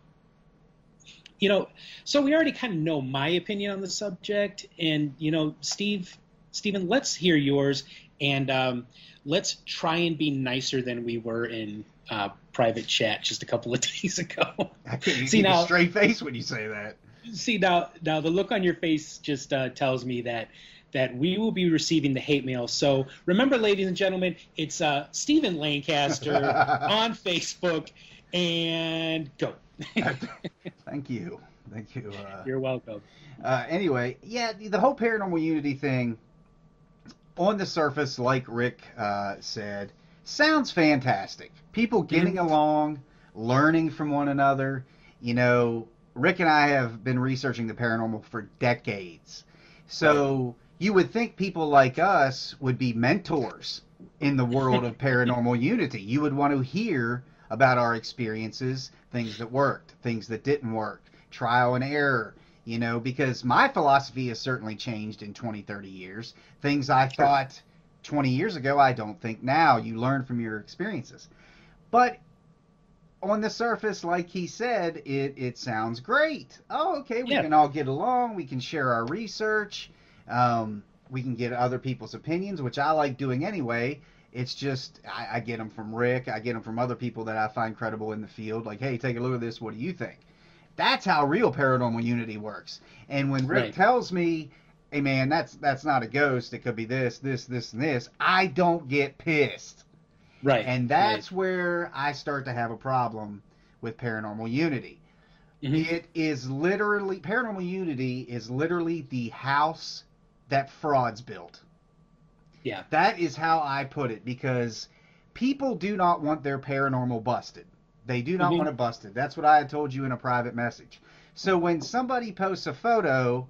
you know, so we already kind of know my opinion on the subject, and you know, Steve, Stephen, let's hear yours, and um, let's try and be nicer than we were in uh, private chat just a couple of days ago. I couldn't See, keep now- a straight face when you say that. See now, now the look on your face just uh, tells me that that we will be receiving the hate mail. So remember, ladies and gentlemen, it's uh, Stephen Lancaster on Facebook, and go. Thank you. Thank you. Uh, You're welcome. Uh, anyway, yeah, the whole paranormal unity thing, on the surface, like Rick uh, said, sounds fantastic. People getting along, learning from one another. You know, Rick and I have been researching the paranormal for decades. So you would think people like us would be mentors in the world of paranormal unity. You would want to hear about our experiences, things that worked, things that didn't work, trial and error, you know, because my philosophy has certainly changed in 20, 30 years. Things I thought 20 years ago, I don't think now. You learn from your experiences. But on the surface, like he said, it, it sounds great. Oh, okay, we Yeah. can all get along. We can share our research. Um, we can get other people's opinions, which I like doing anyway. It's just I, I get them from Rick. I get them from other people that I find credible in the field. Like, hey, take a look at this. What do you think? That's how real paranormal unity works. And when Rick Right. tells me, "Hey, man, that's that's not a ghost. It could be this, this, this, and this," I don't get pissed. Right. And that's where I start to have a problem with paranormal unity. Mhm. It is literally paranormal unity is literally the house that frauds built. Yeah. That is how I put it because people do not want their paranormal busted. They do not Mhm. want it busted. That's what I had told you in a private message. So when somebody posts a photo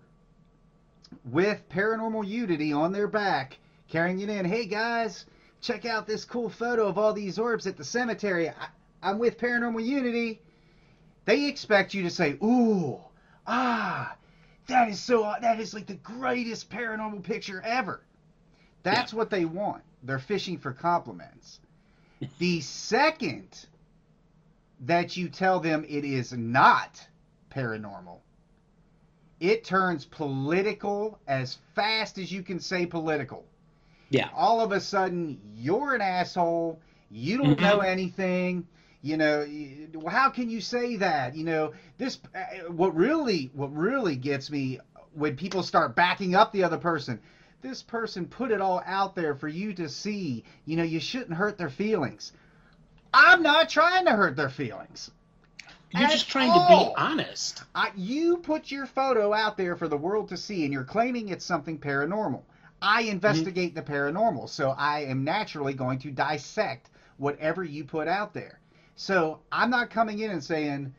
with paranormal unity on their back, carrying it in, hey guys, check out this cool photo of all these orbs at the cemetery. I, I'm with paranormal unity. They expect you to say, ooh, ah, that is so, that is like the greatest paranormal picture ever. That's what they want. They're fishing for compliments. the second that you tell them it is not paranormal, it turns political as fast as you can say political. Yeah. All of a sudden, you're an asshole. You don't Mhm. know anything. You know, how can you say that? You know, this. uh, What really, what really gets me when people start backing up the other person. This person put it all out there for you to see. You know, you shouldn't hurt their feelings. I'm not trying to hurt their feelings. You're just trying all. to be honest. I, you put your photo out there for the world to see, and you're claiming it's something paranormal. I investigate the paranormal, so I am naturally going to dissect whatever you put out there. So I'm not coming in and saying,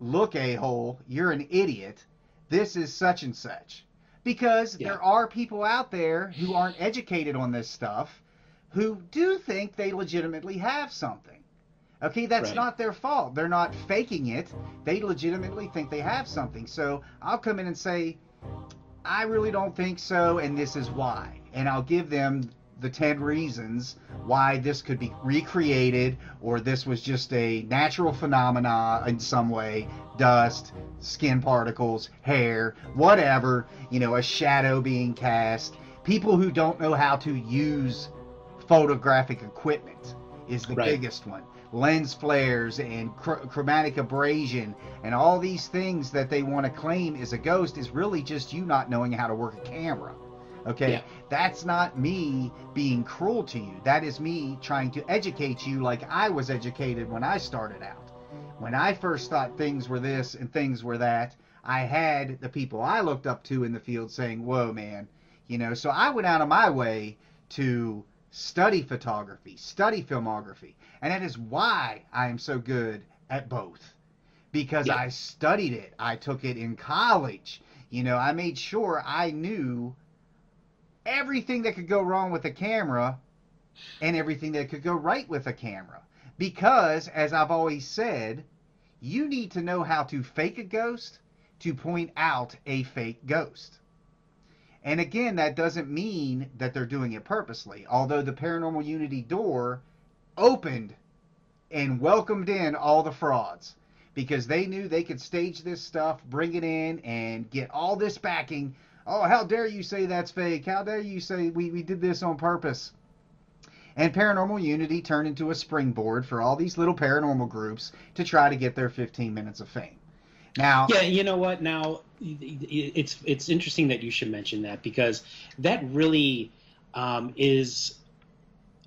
"Look, a hole, you're an idiot. This is such and such," because Yeah. there are people out there who aren't educated on this stuff, who do think they legitimately have something. Okay, that's Right. not their fault. They're not faking it. They legitimately think they have something. So I'll come in and say, I really don't think so, and this is why. And I'll give them the 10 reasons why this could be recreated or this was just a natural phenomena in some way dust, skin particles, hair, whatever, you know, a shadow being cast. People who don't know how to use photographic equipment is the Right. biggest one. Lens flares and chr- chromatic abrasion and all these things that they want to claim is a ghost is really just you not knowing how to work a camera. Okay? Yeah. That's not me being cruel to you. That is me trying to educate you like I was educated when I started out. When I first thought things were this and things were that, I had the people I looked up to in the field saying, Whoa, man. You know, so I went out of my way to study photography, study filmography. And that is why I am so good at both. Because Yeah. I studied it. I took it in college. You know, I made sure I knew everything that could go wrong with a camera and everything that could go right with a camera. Because, as I've always said, you need to know how to fake a ghost to point out a fake ghost. And again, that doesn't mean that they're doing it purposely. Although the Paranormal Unity door opened and welcomed in all the frauds because they knew they could stage this stuff, bring it in, and get all this backing. Oh, how dare you say that's fake? How dare you say we, we did this on purpose? And Paranormal Unity turned into a springboard for all these little paranormal groups to try to get their 15 minutes of fame. Now, Yeah, you know what? Now it's it's interesting that you should mention that because that really um, is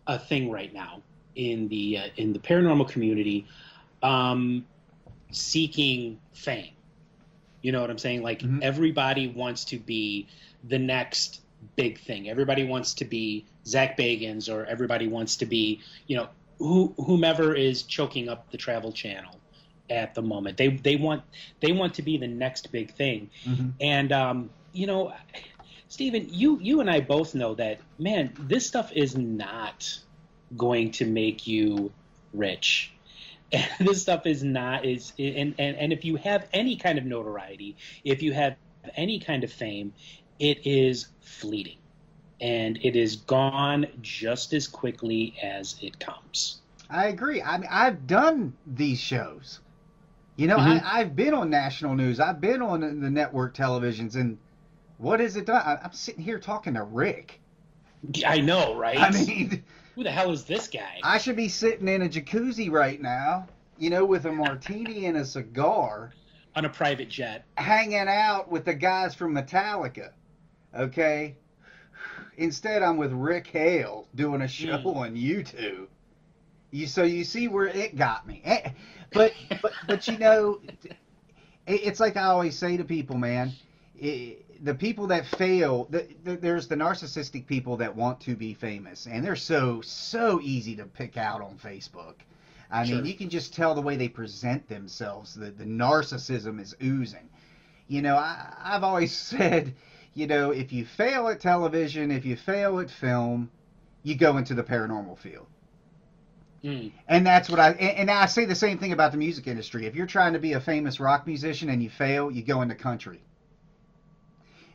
a thing right now in the uh, in the paranormal community, um, seeking fame. You know what I'm saying? Like Mhm. everybody wants to be the next big thing. Everybody wants to be Zak Bagans, or everybody wants to be, you know, who, whomever is choking up the Travel Channel at the moment. They they want they want to be the next big thing, Mhm. and um, you know, Stephen, you you and I both know that man, this stuff is not going to make you rich. And this stuff is not is and, and and if you have any kind of notoriety, if you have any kind of fame, it is fleeting. And it is gone just as quickly as it comes. I agree. I mean, I've done these shows. You know, Mhm. I, I've been on national news. I've been on the network televisions, and what is it done? I, I'm sitting here talking to Rick. I know, right? I mean, who the hell is this guy? I should be sitting in a jacuzzi right now, you know, with a martini and a cigar, on a private jet. hanging out with the guys from Metallica. Okay? Instead, I'm with Rick Hale doing a show Mm. on YouTube. You so you see where it got me. But but but you know, it's like I always say to people, man. It, the people that fail, the, the, there's the narcissistic people that want to be famous, and they're so so easy to pick out on Facebook. I Sure. mean, you can just tell the way they present themselves. The the narcissism is oozing. You know, I, I've always said, you know, if you fail at television, if you fail at film, you go into the paranormal field. Mm. And that's what I and, and I say the same thing about the music industry. If you're trying to be a famous rock musician and you fail, you go into country.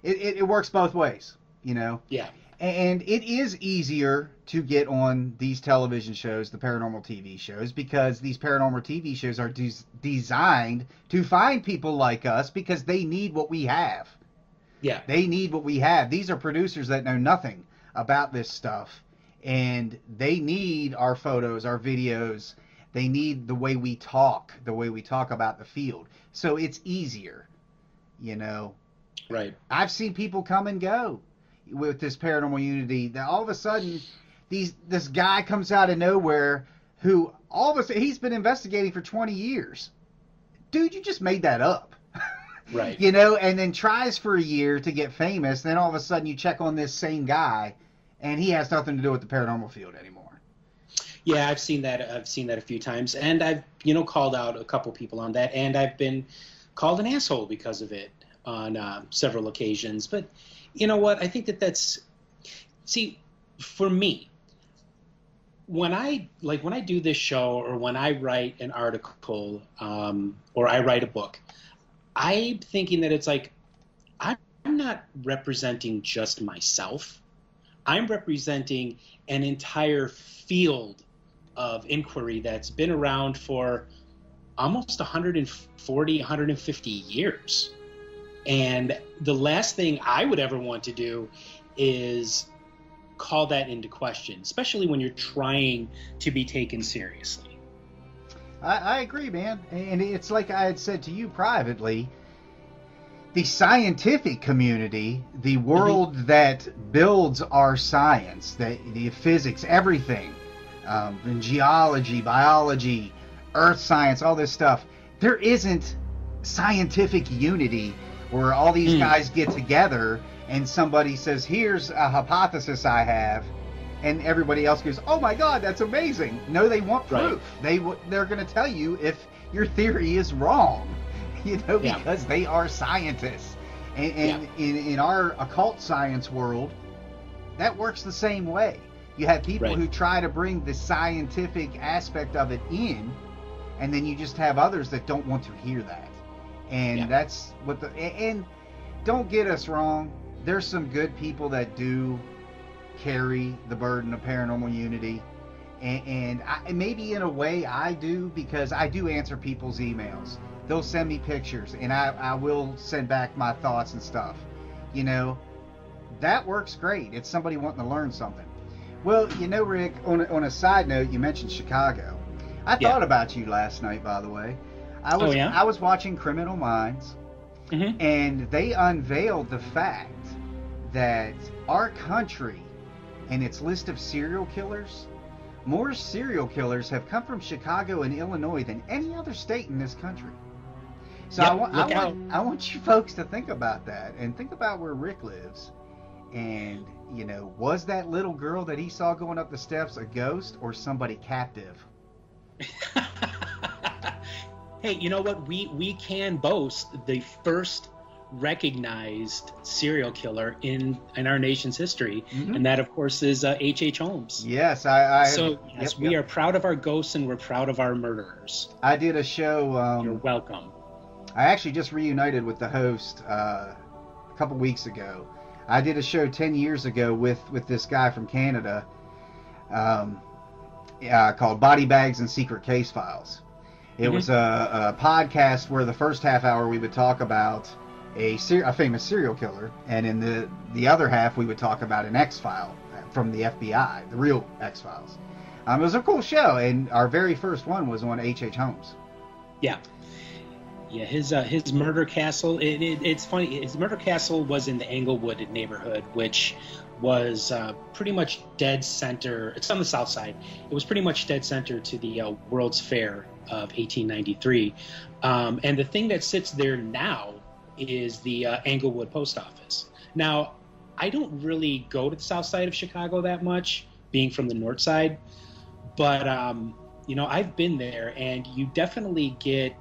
It, it, it works both ways, you know. Yeah. And it is easier to get on these television shows, the paranormal TV shows, because these paranormal TV shows are des- designed to find people like us because they need what we have. Yeah. They need what we have. These are producers that know nothing about this stuff, and they need our photos, our videos. They need the way we talk, the way we talk about the field. So it's easier, you know. Right. I've seen people come and go with this paranormal unity. That all of a sudden, these this guy comes out of nowhere who all of a sudden he's been investigating for 20 years. Dude, you just made that up. Right. You know, and then tries for a year to get famous. Then all of a sudden you check on this same guy, and he has nothing to do with the paranormal field anymore. Yeah, I've seen that. I've seen that a few times, and I've you know called out a couple people on that, and I've been called an asshole because of it on uh, several occasions. But you know what? I think that that's see for me when I like when I do this show or when I write an article um, or I write a book, I'm thinking that it's like I'm not representing just myself. I'm representing an entire field of inquiry that's been around for almost 140, 150 years. And the last thing I would ever want to do is call that into question, especially when you're trying to be taken seriously. I, I agree, man. And it's like I had said to you privately. The scientific community, the world that builds our science, the, the physics, everything, um, in geology, biology, earth science, all this stuff, there isn't scientific unity where all these Hmm. guys get together and somebody says, "Here's a hypothesis I have," and everybody else goes, "Oh my God, that's amazing!" No, they want Right. proof. They w- they're going to tell you if your theory is wrong, you know, Yeah. because they are scientists. And, and in in our occult science world, that works the same way. You have people Right. who try to bring the scientific aspect of it in, and then you just have others that don't want to hear that. And Yeah. that's what the and don't get us wrong. There's some good people that do carry the burden of paranormal unity, and, and I, maybe in a way I do because I do answer people's emails. They'll send me pictures, and I, I will send back my thoughts and stuff. You know, that works great. It's somebody wanting to learn something. Well, you know, Rick. On a, on a side note, you mentioned Chicago. I Yeah. thought about you last night, by the way. I was Oh, yeah? I was watching Criminal Minds, Mhm. and they unveiled the fact that our country and its list of serial killers, more serial killers have come from Chicago and Illinois than any other state in this country. So I, Yep, want, I, want, I want you folks to think about that and think about where Rick lives. And, you know, was that little girl that he saw going up the steps a ghost or somebody captive? hey, you know what? We we can boast the first recognized serial killer in in our nation's history, Mhm. and that of course is uh, H. H. Holmes. Yes, I. I so yes, yep, we yep. are proud of our ghosts and we're proud of our murderers. I did a show. You're Um, welcome. I actually just reunited with the host uh, a couple weeks ago. I did a show ten years ago with with this guy from Canada, um, uh, called Body Bags and Secret Case Files. It Mhm. was a, a podcast where the first half hour we would talk about a, ser- a famous serial killer, and in the the other half we would talk about an X file from the FBI, the real X Files. Um, it was a cool show, and our very first one was on H. H. Holmes. Yeah. Yeah, his uh, his murder castle. It, it, it's funny. His murder castle was in the Englewood neighborhood, which was uh, pretty much dead center. It's on the south side. It was pretty much dead center to the uh, World's Fair of 1893. Um, and the thing that sits there now is the uh, Englewood Post Office. Now, I don't really go to the south side of Chicago that much, being from the north side, but um, you know, I've been there, and you definitely get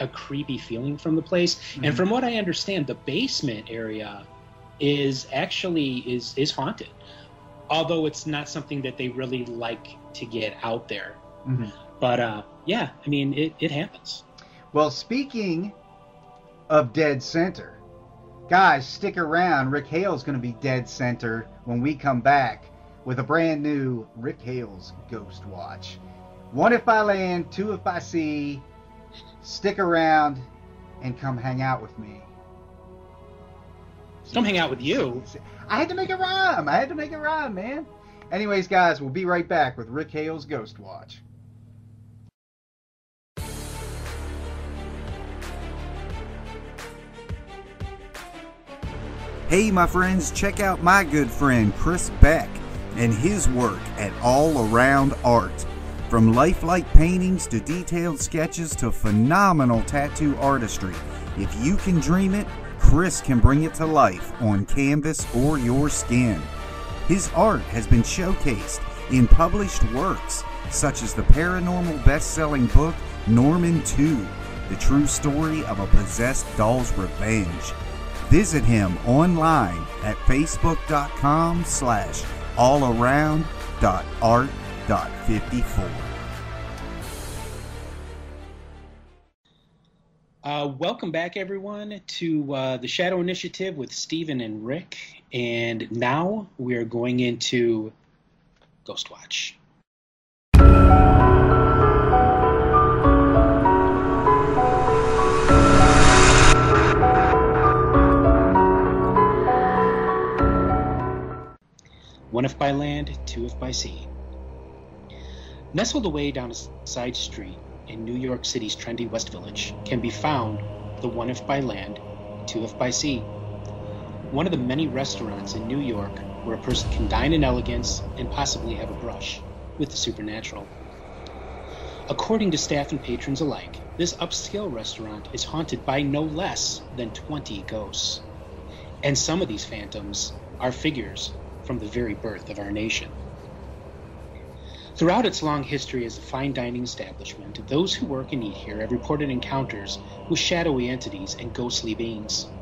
a creepy feeling from the place. Mhm. And from what I understand, the basement area is actually is is haunted. Although it's not something that they really like to get out there. Mhm. But uh, yeah, I mean, it, it happens. Well, speaking of dead center, guys, stick around. Rick Hale's going to be dead center when we come back with a brand new Rick Hale's Ghost Watch. One if by land, two if by sea. Stick around and come hang out with me. Come hang out with you. I had to make a rhyme. I had to make a rhyme, man. Anyways, guys, we'll be right back with Rick Hale's Ghost Watch. Hey, my friends, check out my good friend Chris Beck and his work at All Around Art. From lifelike paintings to detailed sketches to phenomenal tattoo artistry. If you can dream it, Chris can bring it to life on canvas or your skin. His art has been showcased in published works such as the paranormal best selling book Norman 2 The True Story of a Possessed Doll's Revenge. Visit him online at facebook.com slash allaround.art.54. Uh, welcome back, everyone, to uh, the Shadow Initiative with Stephen and Rick. And now we are going into Ghost Watch. One if by land, two if by sea. Nestled away down a side street in New York City's trendy West Village can be found the one if by land, two if by sea. One of the many restaurants in New York where a person can dine in elegance and possibly have a brush with the supernatural. According to staff and patrons alike, this upscale restaurant is haunted by no less than 20 ghosts. And some of these phantoms are figures from the very birth of our nation. Throughout its long history as a fine dining establishment, those who work and eat here have reported encounters with shadowy entities and ghostly beings.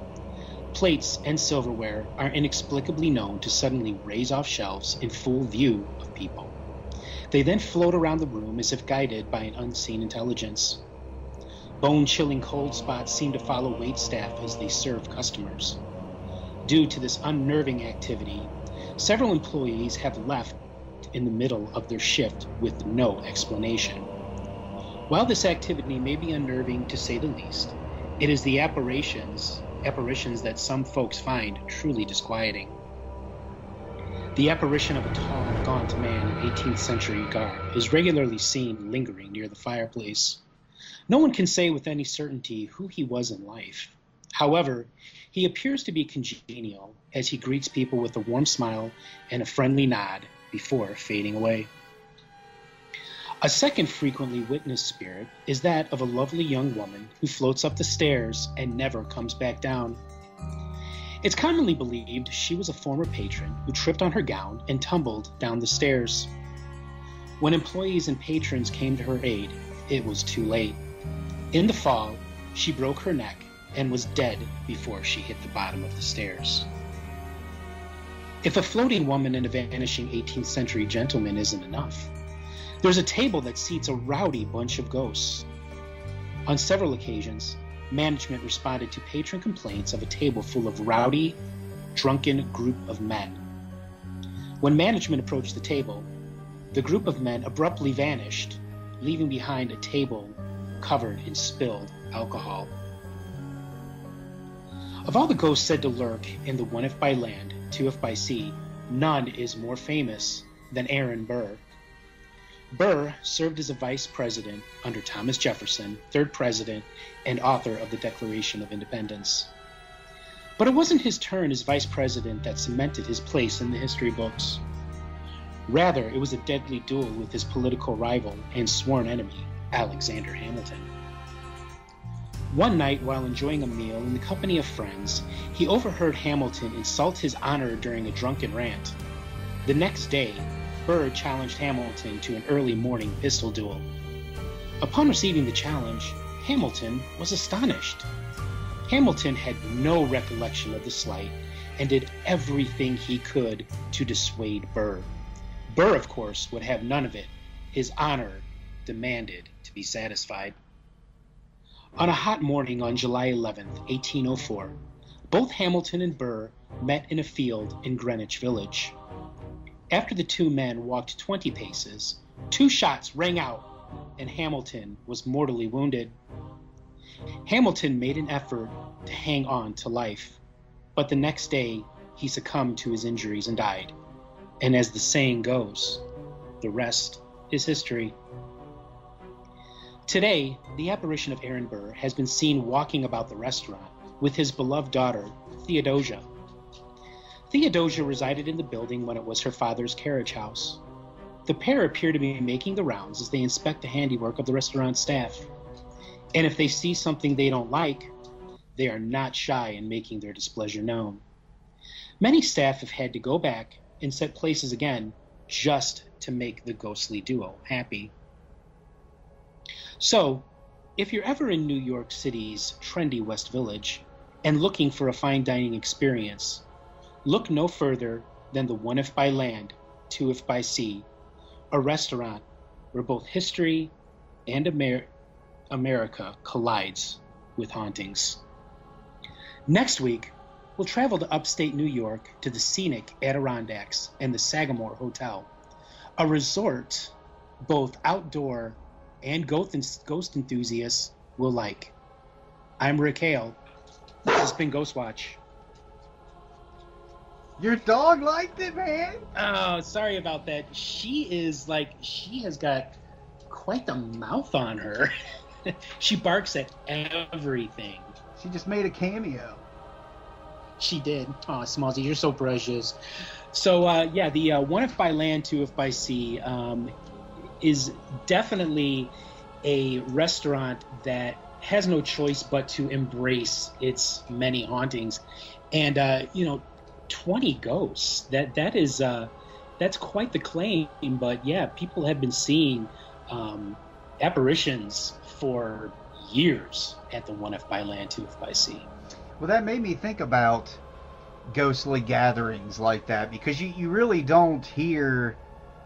Plates and silverware are inexplicably known to suddenly raise off shelves in full view of people. They then float around the room as if guided by an unseen intelligence. Bone chilling cold spots seem to follow waitstaff as they serve customers. Due to this unnerving activity, several employees have left in the middle of their shift with no explanation. While this activity may be unnerving to say the least, it is the apparitions apparitions that some folks find truly disquieting. The apparition of a tall, gaunt man in 18th century garb is regularly seen lingering near the fireplace. No one can say with any certainty who he was in life. However, he appears to be congenial as he greets people with a warm smile and a friendly nod before fading away. A second frequently witnessed spirit is that of a lovely young woman who floats up the stairs and never comes back down. It's commonly believed she was a former patron who tripped on her gown and tumbled down the stairs. When employees and patrons came to her aid, it was too late. In the fall, she broke her neck and was dead before she hit the bottom of the stairs. If a floating woman and a vanishing 18th century gentleman isn't enough, there's a table that seats a rowdy bunch of ghosts. On several occasions, management responded to patron complaints of a table full of rowdy, drunken group of men. When management approached the table, the group of men abruptly vanished, leaving behind a table covered in spilled alcohol. Of all the ghosts said to lurk in the one if by land, two if by sea, none is more famous than Aaron Burr. Burr served as a vice president under Thomas Jefferson, third president, and author of the Declaration of Independence. But it wasn't his turn as vice president that cemented his place in the history books. Rather, it was a deadly duel with his political rival and sworn enemy, Alexander Hamilton. One night, while enjoying a meal in the company of friends, he overheard Hamilton insult his honor during a drunken rant. The next day, Burr challenged Hamilton to an early morning pistol duel. Upon receiving the challenge, Hamilton was astonished. Hamilton had no recollection of the slight and did everything he could to dissuade Burr. Burr, of course, would have none of it. His honor demanded to be satisfied. On a hot morning on July 11, 1804, both Hamilton and Burr met in a field in Greenwich Village. After the two men walked 20 paces, two shots rang out and Hamilton was mortally wounded. Hamilton made an effort to hang on to life, but the next day he succumbed to his injuries and died. And as the saying goes, the rest is history. Today, the apparition of Aaron Burr has been seen walking about the restaurant with his beloved daughter, Theodosia. Theodosia resided in the building when it was her father's carriage house. The pair appear to be making the rounds as they inspect the handiwork of the restaurant staff. And if they see something they don't like, they are not shy in making their displeasure known. Many staff have had to go back and set places again just to make the ghostly duo happy. So, if you're ever in New York City's trendy West Village and looking for a fine dining experience, look no further than the One If by Land, Two If by Sea, a restaurant where both history and Amer- America collides with hauntings. Next week, we'll travel to upstate New York to the scenic Adirondacks and the Sagamore Hotel, a resort both outdoor and ghost enthusiasts will like. I'm Rick Hale. This has been Ghost Watch. Your dog liked it, man. Oh, sorry about that. She is like she has got quite the mouth on her. she barks at everything. She just made a cameo. She did. Oh, Smallsy, you're so precious. So uh, yeah, the uh, one if by land, two if by sea um, is definitely a restaurant that has no choice but to embrace its many hauntings, and uh, you know, twenty ghosts. That that is uh, that's quite the claim. But yeah, people have been seeing um, apparitions for years at the one if by land, two if by sea. Well, that made me think about ghostly gatherings like that because you, you really don't hear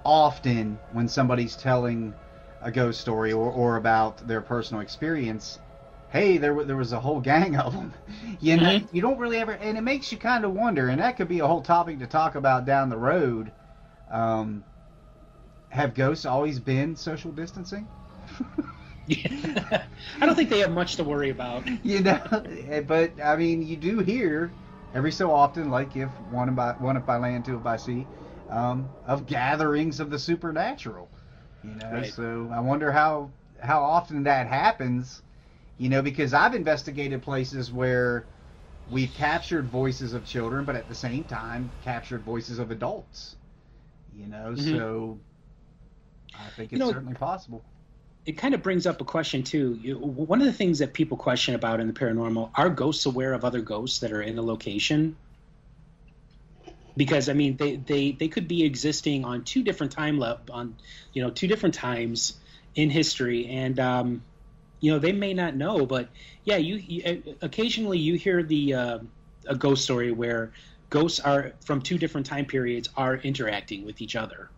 often when somebody's telling a ghost story or, or about their personal experience hey there, there was a whole gang of them you know Mhm. you don't really ever and it makes you kind of wonder and that could be a whole topic to talk about down the road um, have ghosts always been social distancing I don't think they have much to worry about. you know but i mean you do hear every so often like if one by one if by land two if by sea um, of gatherings of the supernatural you know Right. so i wonder how how often that happens you know because i've investigated places where we've captured voices of children but at the same time captured voices of adults you know Mhm. so i think You it's know- certainly possible it kind of brings up a question too. You, one of the things that people question about in the paranormal are ghosts aware of other ghosts that are in a location? Because I mean, they they they could be existing on two different time le- on you know two different times in history, and um, you know they may not know, but yeah, you, you occasionally you hear the uh, a ghost story where ghosts are from two different time periods are interacting with each other.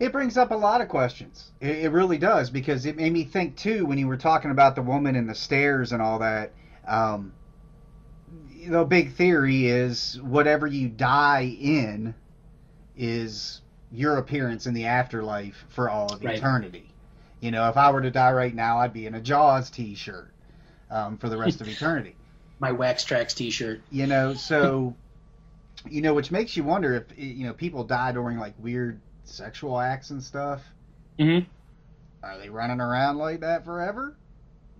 It brings up a lot of questions. It, it really does because it made me think too when you were talking about the woman and the stairs and all that. Um, the big theory is whatever you die in is your appearance in the afterlife for all of Right. eternity. You know, if I were to die right now, I'd be in a Jaws T-shirt um, for the rest of eternity. My Wax Trax T-shirt. You know, so you know, which makes you wonder if you know people die during like weird sexual acts and stuff. Mm-hmm. Are they running around like that forever?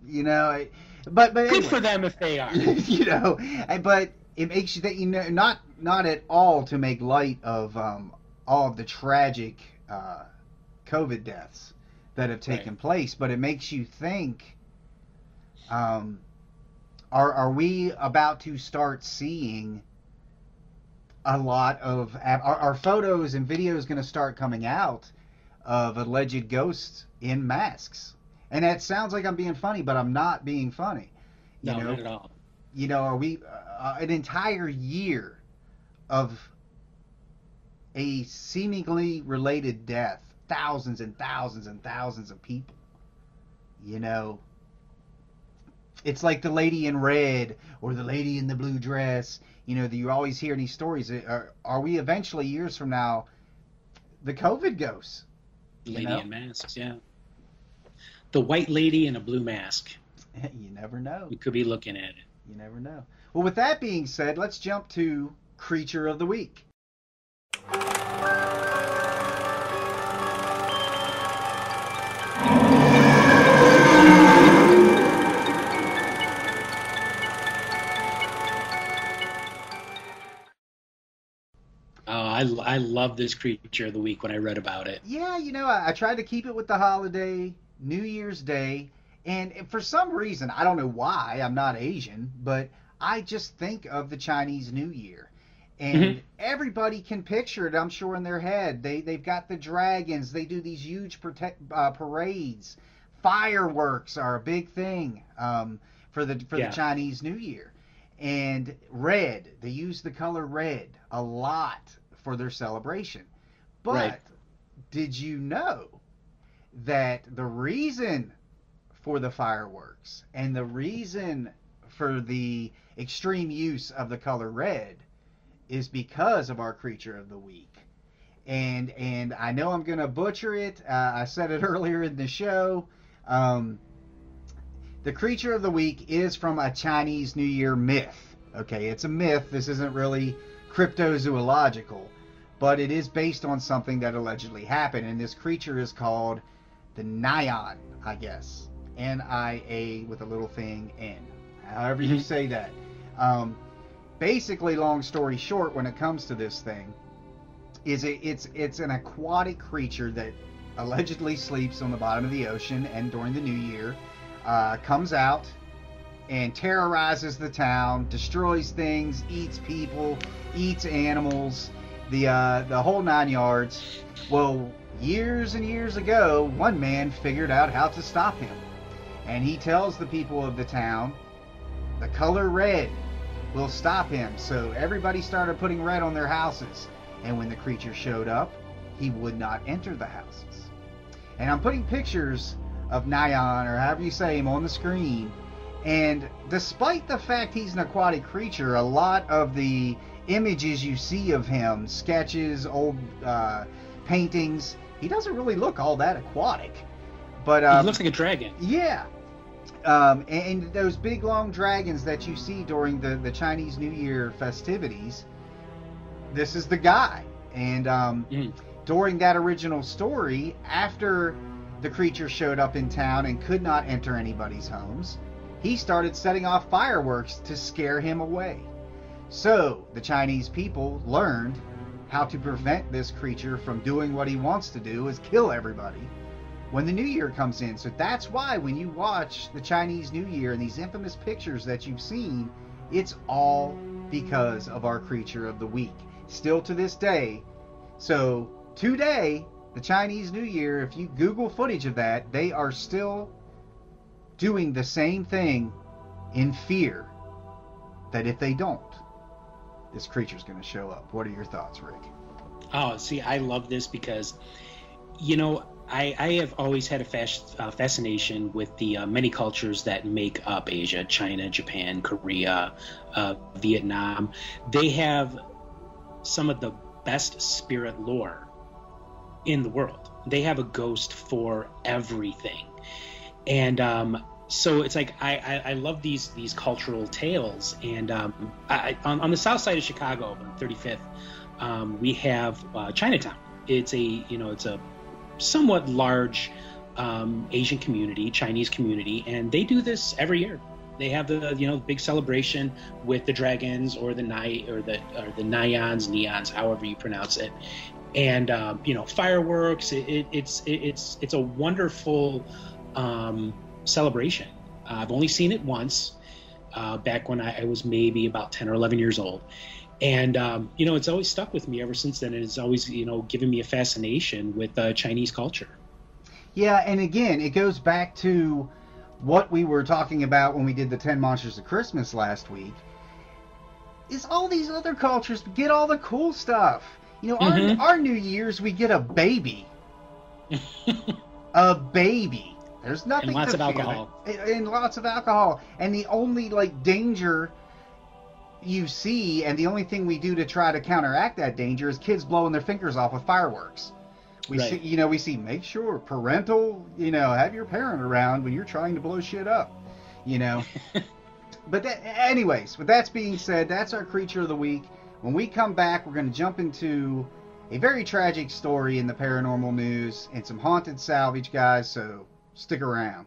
You know, I- but but Good for them if they are. you know, but it makes you think. You know, not not at all to make light of um, all of the tragic uh, COVID deaths that have taken Right. place, but it makes you think. Um, are are we about to start seeing a lot of are, are photos and videos going to start coming out of alleged ghosts in masks? And that sounds like I'm being funny, but I'm not being funny. You No, know, not at all. you know, are we uh, an entire year of a seemingly related death, thousands and thousands and thousands of people. You know, it's like the lady in red or the lady in the blue dress. You know, that you always hear these stories. Are, are we eventually years from now the COVID ghosts? Lady know? in masks, yeah. The white lady in a blue mask. you never know. You could be looking at it. You never know. Well, with that being said, let's jump to creature of the week. Oh, I, I love this creature of the week when I read about it. Yeah, you know, I, I tried to keep it with the holiday, New Year's Day, and for some reason, I don't know why, I'm not Asian, but I just think of the Chinese New Year. And Mhm. everybody can picture it, I'm sure, in their head. They they've got the dragons. They do these huge protect, uh, parades. Fireworks are a big thing um, for the for Yeah. the Chinese New Year. And red, they use the color red a lot for their celebration. But Right. did you know that the reason for the fireworks and the reason for the extreme use of the color red is because of our creature of the week. And and I know I'm to butcher it. Uh, I said it earlier in the show. Um, the creature of the week is from a Chinese New Year myth. Okay, it's a myth. This isn't really cryptozoological, but it is based on something that allegedly happened. And this creature is called the Nian, I guess. N I A with a little thing N. However you Mhm. say that. Um, basically, long story short, when it comes to this thing, is it, it's it's an aquatic creature that allegedly sleeps on the bottom of the ocean and during the new year uh, comes out and terrorizes the town, destroys things, eats people, eats animals, the uh, the whole nine yards. Well, years and years ago, one man figured out how to stop him, and he tells the people of the town, the color red will stop him. So everybody started putting red on their houses, and when the creature showed up, he would not enter the houses. And I'm putting pictures of Nian, or however you say him, on the screen. And despite the fact he's an aquatic creature, a lot of the images you see of him, sketches, old uh, paintings, he doesn't really look all that aquatic. But um, he looks like a dragon. yeah. Um, and, and those big long dragons that you see during the, the Chinese New Year festivities, this is the guy. And um, Mm. during that original story, after the creature showed up in town and could not enter anybody's homes, he started setting off fireworks to scare him away. So the Chinese people learned how to prevent this creature from doing what he wants to do is kill everybody when the new year comes in. So that's why when you watch the Chinese New Year and these infamous pictures that you've seen, it's all because of our creature of the week. Still to this day. So today, the Chinese New Year, if you Google footage of that, they are still doing the same thing in fear that if they don't, this creature's going to show up. What are your thoughts, Rick? Oh, see, I love this because, you know, I, I have always had a fas- uh, fascination with the uh, many cultures that make up Asia China, Japan, Korea, uh, Vietnam. They have some of the best spirit lore in the world. They have a ghost for everything. And um, so it's like I, I, I, love these these cultural tales. And um, I, on, on, the south side of Chicago, 35th, um, we have uh, Chinatown. It's a you know it's a somewhat large um, Asian community, Chinese community, and they do this every year. They have the you know big celebration with the dragons or the night or the or the Nyans, neons, however you pronounce it, and um, you know fireworks. It, it, it's it, it's it's a wonderful um, celebration. Uh, I've only seen it once, uh, back when I, I, was maybe about ten or eleven years old, and um, you know it's always stuck with me ever since then. And it's always you know given me a fascination with uh, Chinese culture. Yeah, and again, it goes back to what we were talking about when we did the 10 Monsters of Christmas last week is all these other cultures get all the cool stuff. You know, mm-hmm. our, our New Year's, we get a baby. a baby. There's nothing. And lots of alcohol. And lots of alcohol. And the only, like, danger you see, and the only thing we do to try to counteract that danger is kids blowing their fingers off with fireworks. We right. see, you know, we see make sure parental, you know, have your parent around when you're trying to blow shit up, you know. but that, anyways, with that being said, that's our creature of the week. When we come back, we're going to jump into a very tragic story in the paranormal news and some haunted salvage, guys. So stick around.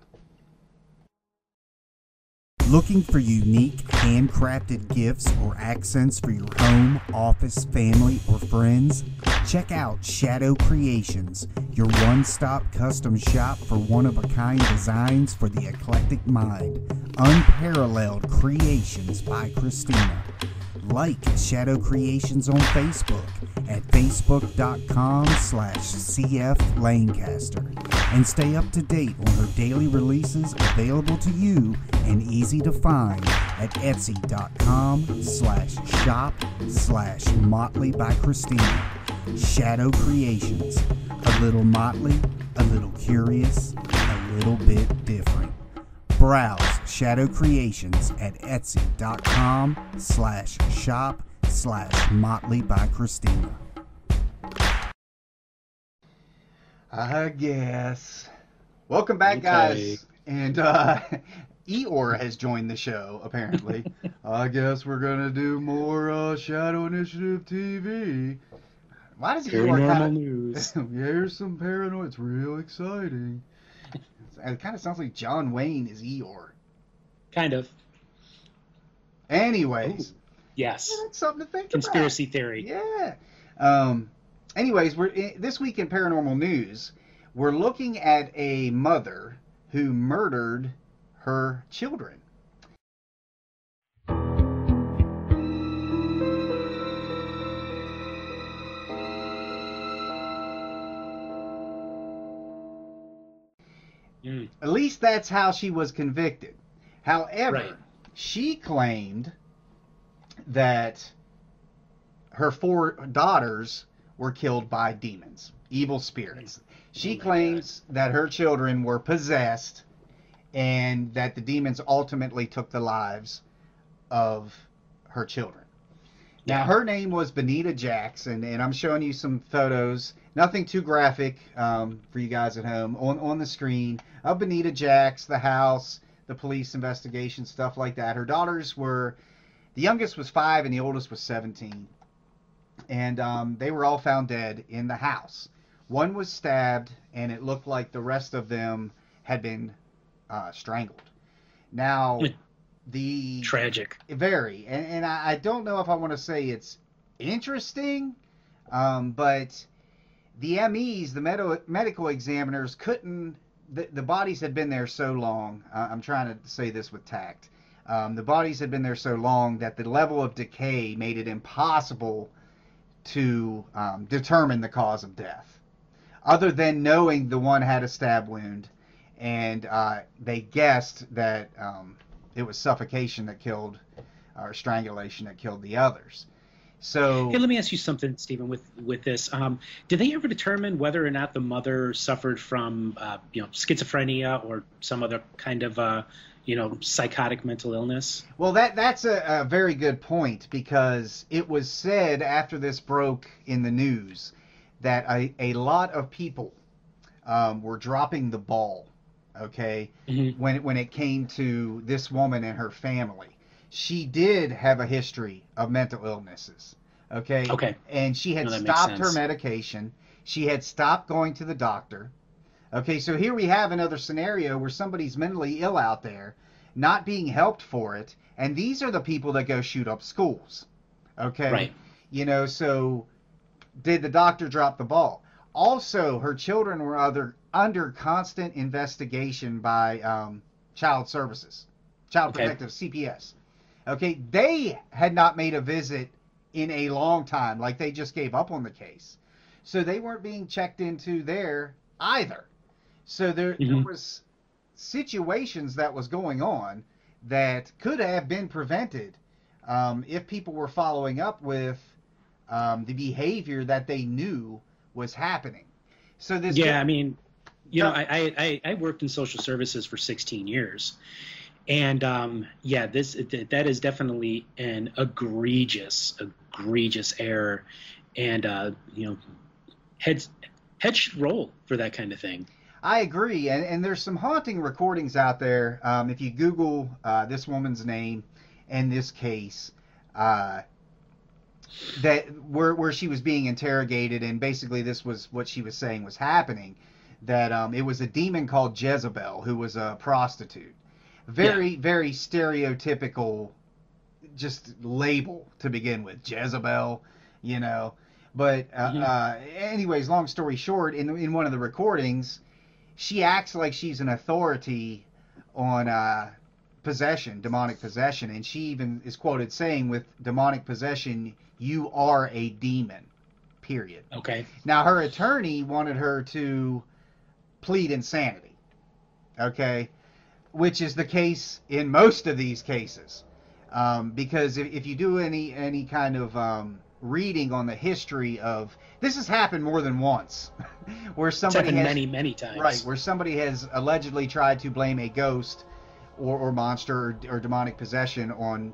Looking for unique handcrafted gifts or accents for your home, office, family, or friends? Check out Shadow Creations, your one stop custom shop for one of a kind designs for the eclectic mind. Unparalleled creations by Christina. Like Shadow Creations on Facebook at facebook.com slash cf lancaster. And stay up to date on her daily releases available to you and easy to find at etsy.com slash shop slash motley by christina. Shadow creations. A little motley a little curious a little bit different browse shadow creations at etsy.com slash shop slash motley by christina I guess. Welcome back, okay. guys. And uh, Eeyore has joined the show, apparently. I guess we're going to do more uh, Shadow Initiative TV. Why does Eeyore kind of... news. yeah, here's some paranoid. It's real exciting. It kind of sounds like John Wayne is Eeyore. Kind of. Anyways. Ooh. Yes. Yeah, that's something to think Conspiracy about. theory. Yeah. Um, anyways, we're in, this week in paranormal news. We're looking at a mother who murdered her children. Mm. At least that's how she was convicted. However, right. she claimed that her four daughters were killed by demons, evil spirits. She oh claims God. that her children were possessed and that the demons ultimately took the lives of her children. Now, her name was Banita Jackson, and I'm showing you some photos. Nothing too graphic um, for you guys at home on, on the screen of Banita Jacks, the house, the police investigation, stuff like that. Her daughters were, the youngest was five and the oldest was 17 and um, they were all found dead in the house. One was stabbed, and it looked like the rest of them had been uh, strangled. Now, the tragic, very, and, and I, I, don't know if I want to say it's interesting, um, but the MEs, the med- medical examiners, couldn't. The, the bodies had been there so long. Uh, I'm trying to say this with tact. Um, the bodies had been there so long that the level of decay made it impossible to um, determine the cause of death, other than knowing the one had a stab wound and uh, they guessed that um, it was suffocation that killed or strangulation that killed the others. So Hey, let me ask you something, Stephen. With with this, um, did they ever determine whether or not the mother suffered from, uh, you know, schizophrenia or some other kind of, uh, you know, psychotic mental illness? Well, that that's a, a very good point because it was said after this broke in the news that a, a lot of people um, were dropping the ball. Okay, Mhm. when when it came to this woman and her family, she did have a history of mental illnesses. Okay. Okay. And she had No, stopped her medication. She had stopped going to the doctor. Okay, so here we have another scenario where somebody's mentally ill out there, not being helped for it, and these are the people that go shoot up schools. Okay? Right. You know, so did the doctor drop the ball? Also, her children were other under constant investigation by um, Child Services, Child Okay. Protective CPS. Okay, they had not made a visit in a long time, like they just gave up on the case, so they weren't being checked into there either. So there, there Mhm. was situations that was going on that could have been prevented um, if people were following up with um, the behavior that they knew was happening. So this Yeah, I mean, you know, I, I, I worked in social services for 16 years. And um, yeah, this that is definitely an egregious, egregious error, and uh, you know, heads heads should roll for that kind of thing. I agree, and, and there's some haunting recordings out there. Um, if you Google uh, this woman's name and this case, uh, that where where she was being interrogated, and basically this was what she was saying was happening. That um, it was a demon called Jezebel who was a prostitute. Very very stereotypical, just label to begin with. Jezebel, you know. But uh, uh, anyways, long story short, in in one of the recordings, she acts like she's an authority on uh, possession, demonic possession, and she even is quoted saying, "With demonic possession, you are a demon." Period. Okay. Now, her attorney wanted her to plead insanity. Okay, which is the case in most of these cases, um, because if, if you do any any kind of um, reading on the history of this has happened more than once, where It's somebody happened has, many, many times. Right, where somebody has allegedly tried to blame a ghost or, or monster or, or demonic possession on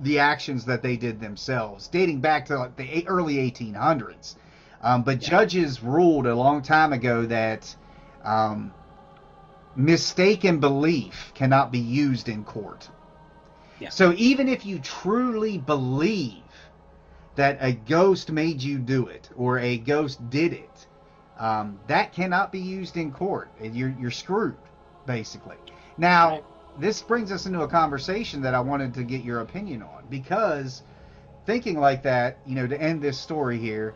the actions that they did themselves, dating back to like the early 1800s. Um, but Yeah. judges ruled a long time ago that um, mistaken belief cannot be used in court. Yeah. So even if you truly believe that a ghost made you do it or a ghost did it, um, that cannot be used in court. You're, you're screwed, basically. Now, Right. this brings us into a conversation that I wanted to get your opinion on because thinking like that, you know, to end this story here,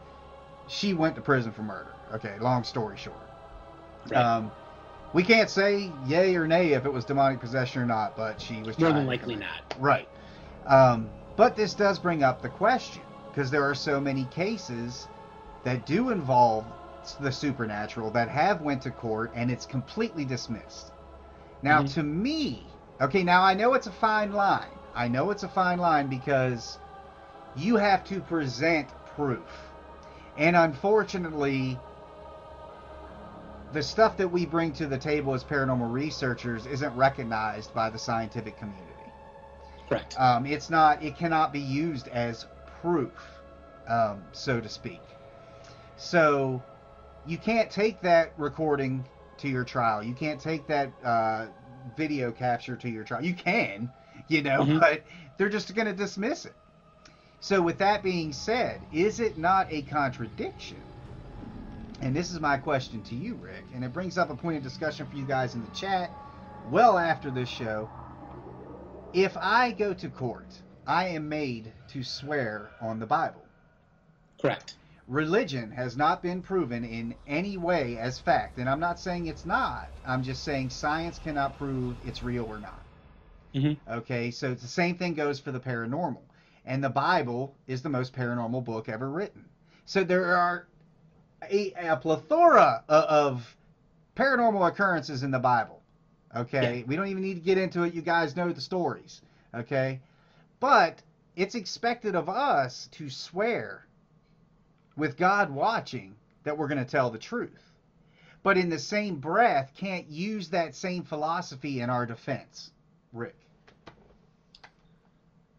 she went to prison for murder. Okay, long story short. Right. Um, we can't say yay or nay if it was demonic possession or not, but she was More than likely not. Right. Um, but this does bring up the question because there are so many cases that do involve the supernatural that have went to court and it's completely dismissed. Now, Mhm. to me, okay, now I know it's a fine line. I know it's a fine line because you have to present proof. And unfortunately, the stuff that we bring to the table as paranormal researchers isn't recognized by the scientific community. Correct. Um, it's not. It cannot be used as proof, um, so to speak. So you can't take that recording to your trial. You can't take that uh, video capture to your trial. You can, you know, Mhm. but they're just going to dismiss it. So with that being said, is it not a contradiction? And this is my question to you, Rick, and it brings up a point of discussion for you guys in the chat well after this show. If I go to court, I am made to swear on the Bible. Correct. Religion has not been proven in any way as fact, and I'm not saying it's not. I'm just saying science cannot prove it's real or not. hmm Okay, so it's the same thing goes for the paranormal. And the Bible is the most paranormal book ever written. So there are a, a plethora of paranormal occurrences in the Bible. Okay, we don't even need to get into it. You guys know the stories. Okay, but it's expected of us to swear with God watching that we're going to tell the truth. But in the same breath, can't use that same philosophy in our defense. Rick.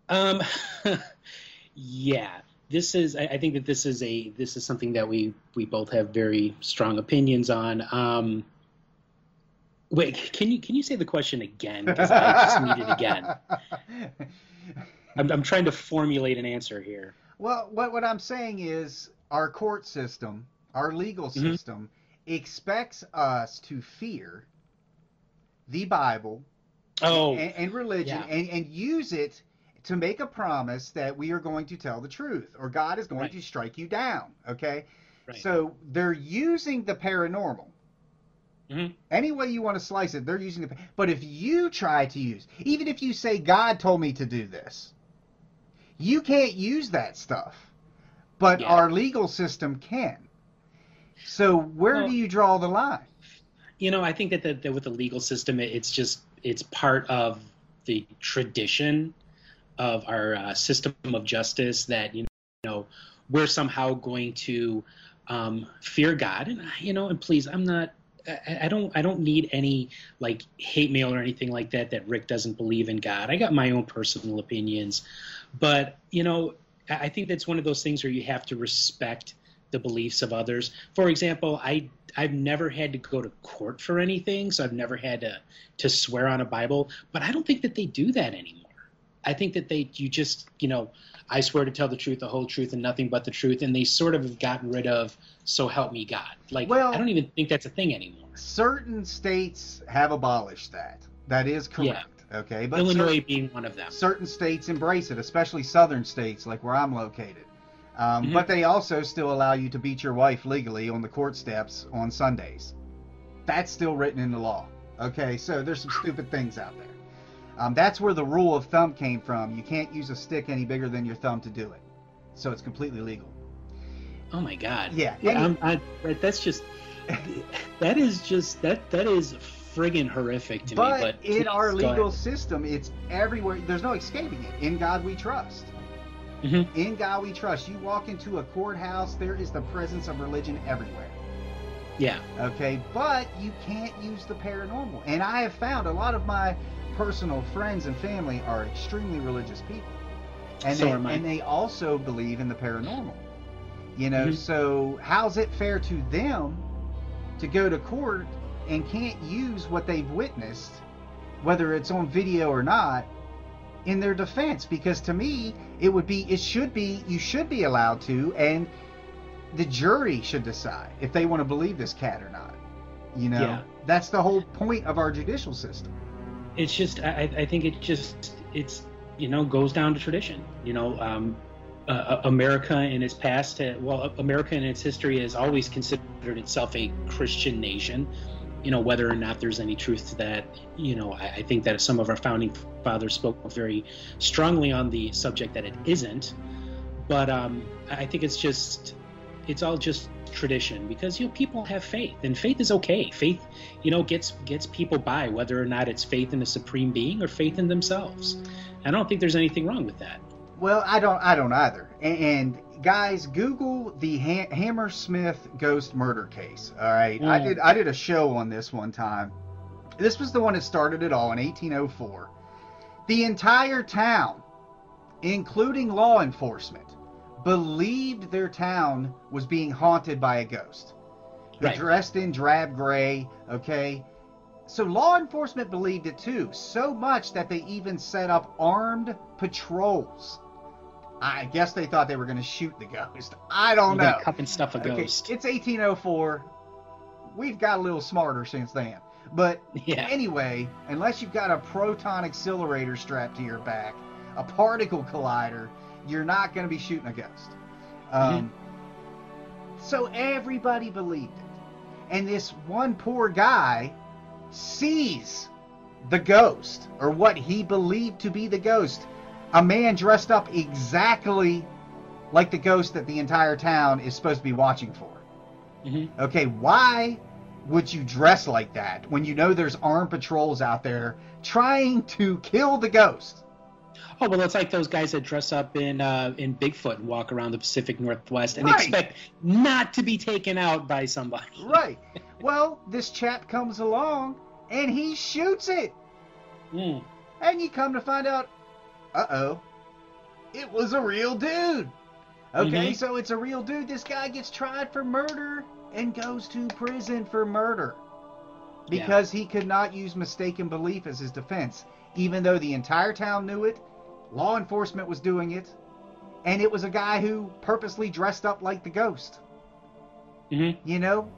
Um, yeah, this is. I, I think that this is a this is something that we we both have very strong opinions on. Um, wait, can you can you say the question again? Because I just need it again. I'm, I'm trying to formulate an answer here. Well, what what I'm saying is our court system, our legal Mhm. system, expects us to fear the Bible Oh, and, and religion yeah. and, and use it to make a promise that we are going to tell the truth or God is going Right. to strike you down. Okay? Right. So they're using the paranormal. Mhm. Any way you want to slice it, they're using the. But if you try to use, even if you say God told me to do this, you can't use that stuff. But Yeah. our legal system can. So where Well- do you draw the line? you know, I think that, the, that with the legal system, it, it's just it's part of the tradition of our uh, system of justice that you know we're somehow going to um, fear God, and you know, and please, I'm not. I, I don't. I don't need any like hate mail or anything like that. That Rick doesn't believe in God. I got my own personal opinions, but you know, I think that's one of those things where you have to respect the beliefs of others. For example, I I've never had to go to court for anything, so I've never had to to swear on a Bible, but I don't think that they do that anymore. I think that they you just, you know, I swear to tell the truth, the whole truth and nothing but the truth and they sort of have gotten rid of so help me God. Like Well- I don't even think that's a thing anymore. Certain states have abolished that. That is correct. Okay, but Illinois cer- being one of them. certain states embrace it, especially southern states like where I'm located. Um, Mhm. But they also still allow you to beat your wife legally on the court steps on Sundays. That's still written in the law. Okay, so there's some stupid things out there. Um, that's where the rule of thumb came from. You can't use a stick any bigger than your thumb to do it. So it's completely legal. Oh my God. Yeah, Yeah, I'm, I, that's just that is just that that is friggin' horrific to but me. But in our legal system, it's everywhere. There's no escaping it. In God we trust. Mhm. In God we trust. You walk into a courthouse, there is the presence of religion everywhere. yeah, Okay, but you can't use the paranormal. And I have found a lot of my personal friends and family are extremely religious people. And So they, and they also believe in the paranormal. You know, Mhm. so how's it fair to them to go to court and can't use what they've witnessed, whether it's on video or not, in their defense? Because to me, it would be, it should be, you should be allowed to, and the jury should decide if they want to believe this cat or not. You know, Yeah. that's the whole point of our judicial system. It's just I, I think it just it's you know goes down to tradition. You know, um, uh, America in its past, uh, well, America in its history has always considered itself a Christian nation. You know, whether or not there's any truth to that, you know, I, I think that some of our founding fathers spoke very strongly on the subject that it isn't. But um, I think it's just it's all just tradition because you know people have faith and faith is okay faith you know gets gets people by whether or not it's faith in a supreme being or faith in themselves i don't think there's anything wrong with that Well, I don't, I don't either. And, and guys, Google the ha- Hammersmith ghost murder case. All right, I Mm. did, I did a show on this one time. This was the one that started it all in 1804. The entire town, including law enforcement, believed their town was being haunted by a ghost. They're Right. dressed in drab gray, okay? So law enforcement believed it too, so much that they even set up armed patrols. I guess they thought they were going to shoot the ghost. I don't You know. and stuff a Okay, ghost it's 1804. We've got a little smarter since then. But yeah Anyway, unless you've got a proton accelerator strapped to your back, a particle collider, you're not going to be shooting a ghost. Um, So everybody believed it. And this one poor guy sees the ghost, or what he believed to be the ghost. A man dressed up exactly like the ghost that the entire town is supposed to be watching for. Mhm. Okay, why would you dress like that when you know there's armed patrols out there trying to kill the ghost? Oh well, it's like those guys that dress up in uh, in Bigfoot and walk around the Pacific Northwest and Right. expect not to be taken out by somebody. Right. Well, this chap comes along and he shoots it. Mm. And you come to find out, uh oh, it was a real dude. Okay, Mhm. so it's a real dude. This guy gets tried for murder and goes to prison for murder Yeah. because he could not use mistaken belief as his defense, even though the entire town knew it, law enforcement was doing it, and it was a guy who purposely dressed up like the ghost. Mhm. You know?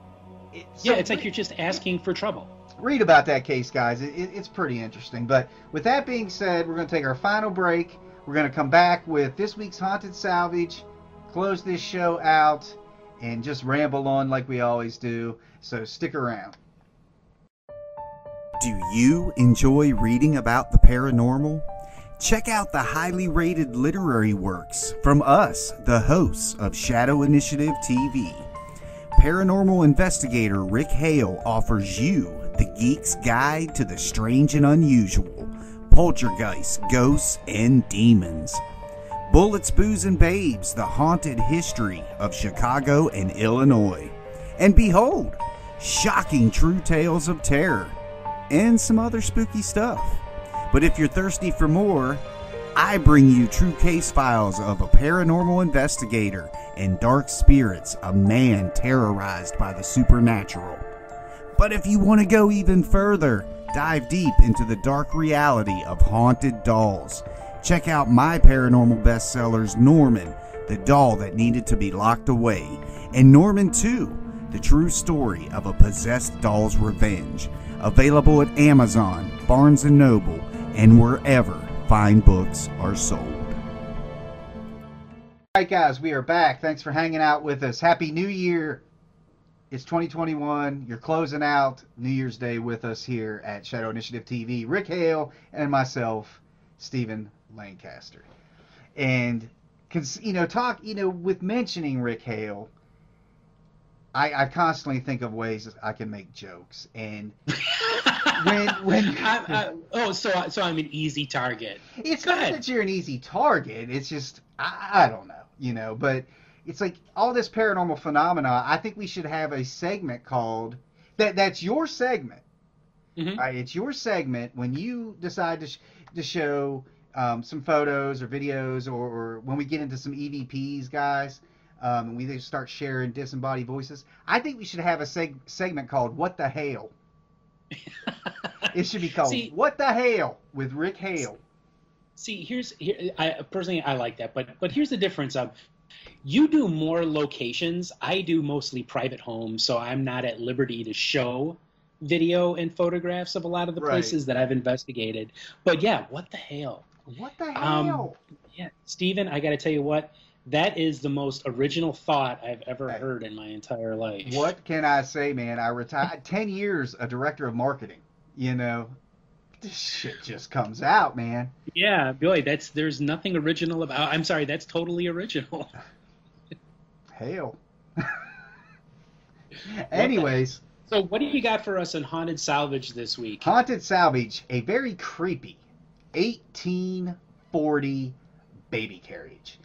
It- Yeah, so it's like you're just asking for trouble. read about that case, guys. It, it, it's pretty interesting. But with that being said, we're going to take our final break. We're going to come back with this week's Haunted Salvage, close this show out, and just ramble on like we always do. So stick around. Do you enjoy reading about the paranormal? Check out the highly rated literary works from us, the hosts of Shadow Initiative TV. Paranormal investigator Rick Hale offers you the geek's guide to the strange and unusual, poltergeists, ghosts, and demons. Bullets, Booze, and Babes, the haunted history of Chicago and Illinois. And behold, shocking true tales of terror and some other spooky stuff. But if you're thirsty for more, I bring you true case files of a paranormal investigator and dark spirits, a man terrorized by the supernatural. But if you want to go even further, dive deep into the dark reality of haunted dolls. Check out my paranormal bestsellers Norman, the doll that needed to be locked away, and Norman 2, the true story of a possessed doll's revenge. Available at Amazon, Barnes & Noble, and wherever fine books are sold. All right, guys, we are back. Thanks for hanging out with us. Happy New Year. It's 2021. You're closing out New Year's Day with us here at Shadow Initiative TV. Rick Hale and myself, Stephen Lancaster. And, you know, talk, you know, with mentioning Rick Hale, I, I constantly think of ways I can make jokes. And when, when, I, I, oh, so so I'm an easy target. it's Go not ahead. that you're an easy target. It's just I, I don't know, you know. But it's like all this paranormal phenomena. I think we should have a segment called that. That's your segment. Mhm. All right, it's your segment when you decide to sh- to show um, some photos or videos, or, or when we get into some EVPs, guys. Um, and we just start sharing disembodied voices. I think we should have a seg- segment called "What the Hell." It should be called See- "What the Hell" with Rick Hale. See, here's here, I personally I like that, but but here's the difference of you do more locations. I do mostly private homes, so I'm not at liberty to show video and photographs of a lot of the Right. places that I've investigated. But yeah, what the hell? What the Um, hell? Yeah, Stephen, I got to tell you what, that is the most original thought I've ever Hey. heard in my entire life. What can I say, man? I retired 10 years a director of marketing. You know, this shit just comes out, man. Yeah, boy, that's there's nothing original about. I'm sorry, that's totally original. Hell. Anyways, So, what do you got for us in haunted salvage this week? Haunted Salvage, a very creepy 1840 baby carriage.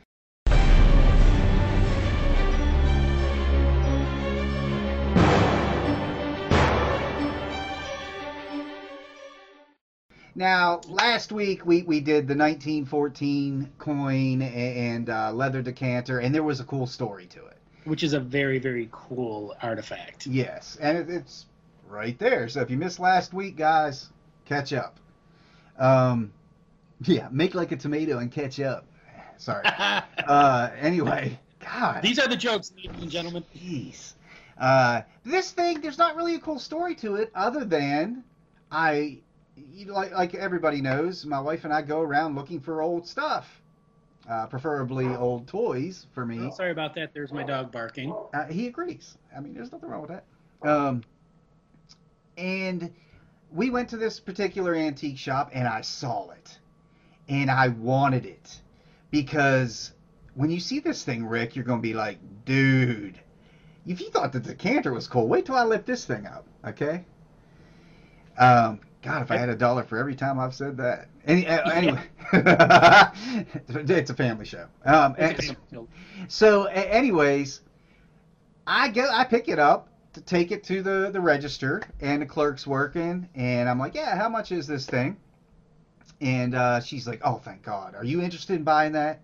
Now, last week we, we did the 1914 coin and uh, leather decanter, and there was a cool story to it. Which is a very very cool artifact. Yes, and it, it's right there. So if you missed last week, guys, catch up. Um, yeah, make like a tomato and catch up. Sorry. Uh, anyway, God, These are the jokes, ladies and gentlemen. jeez. Uh, this thing, there's not really a cool story to it, other than I, like like everybody knows, my wife and I go around looking for old stuff, uh, preferably old toys for me. Sorry about that. There's my dog barking. Uh, he agrees. I mean, there's nothing wrong with that. Um, and we went to this particular antique shop, and I saw it, and I wanted it because when you see this thing, Rick, you're going to be like, dude, if you thought the decanter was cool, wait till I lift this thing up, okay? Um, God, if I had a dollar for every time I've said that. Any, uh, anyway, it's a family show. Um, and- so, anyways, I go, I pick it up to take it to the the register, and the clerk's working, and I'm like, yeah, how much is this thing? And uh, she's like, oh, thank God. Are you interested in buying that?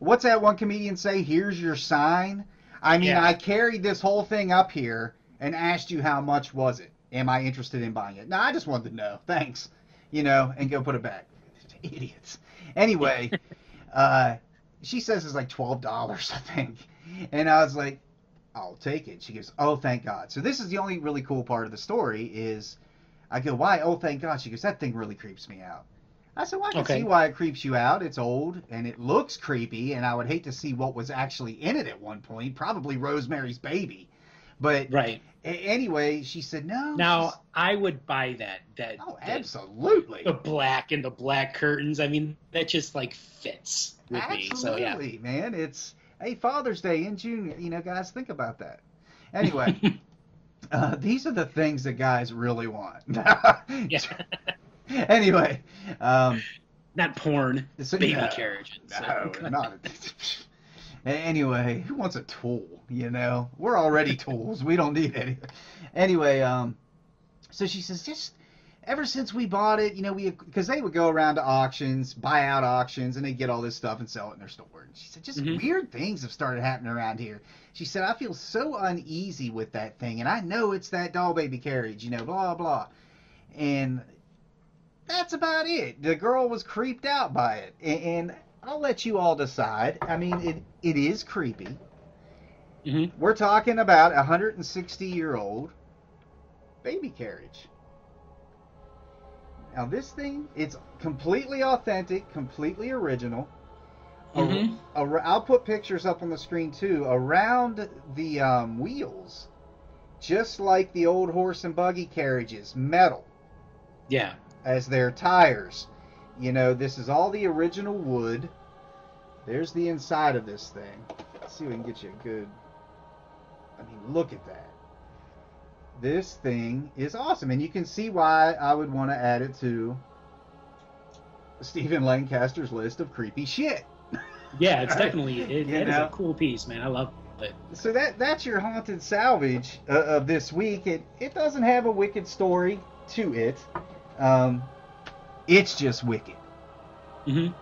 What's that one comedian say? Here's your sign. I mean, Yeah. I carried this whole thing up here and asked you how much was it. Am I interested in buying it? No, I just wanted to know. Thanks. You know, and go put it back. Idiots. Anyway, uh, she says it's like twelve dollars, I think, and I was like, I'll take it. She goes, Oh, thank God. So this is the only really cool part of the story is I go, Why? Oh, thank God. She goes, That thing really creeps me out. I said, Well, I can Okay. see why it creeps you out. It's old and it looks creepy, and I would hate to see what was actually in it at one point. Probably Rosemary's baby. But Right. anyway, she said, No. Now she's- I would buy that. That Oh, that- absolutely. the black and the black curtains. I mean, that just like fits with me. So yeah. Absolutely, man. It's hey Father's Day in June. You know, guys, think about that. Anyway, uh, these are the things that guys really want. Yeah. anyway, um, Not porn. so- Baby no, carriage. No, not. Anyway, who wants a tool? You know, we're already tools. We don't need any. Anyway, um, so she says, just ever since we bought it, you know, we because they would go around to auctions, buy out auctions, and they get all this stuff and sell it in their store. And she said, just Mhm. weird things have started happening around here. She said, I feel so uneasy with that thing, and I know it's that doll baby carriage, you know, blah blah, and that's about it. The girl was creeped out by it, and, and I'll let you all decide. I mean, it it is creepy. Mhm. We're talking about a 160 year old baby carriage. Now this thing, it's completely authentic, completely original. Ar- Mhm. ar- I'll put pictures up on the screen too. Around the um, wheels, just like the old horse and buggy carriages, metal Yeah. as their tires. You know, this is all the original wood. There's the inside of this thing. Let's see if we can get you a good. I mean, look at that. This thing is awesome, and you can see why I would want to add it to Stephen Lancaster's list of creepy shit. Yeah, it's definitely it, You it is know? a cool piece, man. I love it. So that that's your haunted salvage uh, of this week. It it doesn't have a wicked story to it. Um, it's just wicked. hmm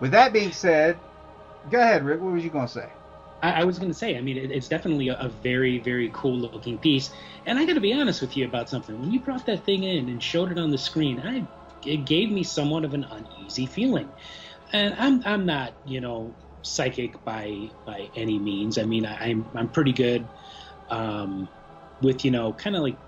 With that being said, go ahead, Rick. What was you gonna say? I, I was going to say, I mean, it, it's definitely a, a very, very cool looking piece. And I got to be honest with you about something. When you brought that thing in and showed it on the screen, I it gave me somewhat of an uneasy feeling. And I'm I'm not, you know, psychic by by any means. I mean, I, I'm I'm pretty good um, with you know, kind of like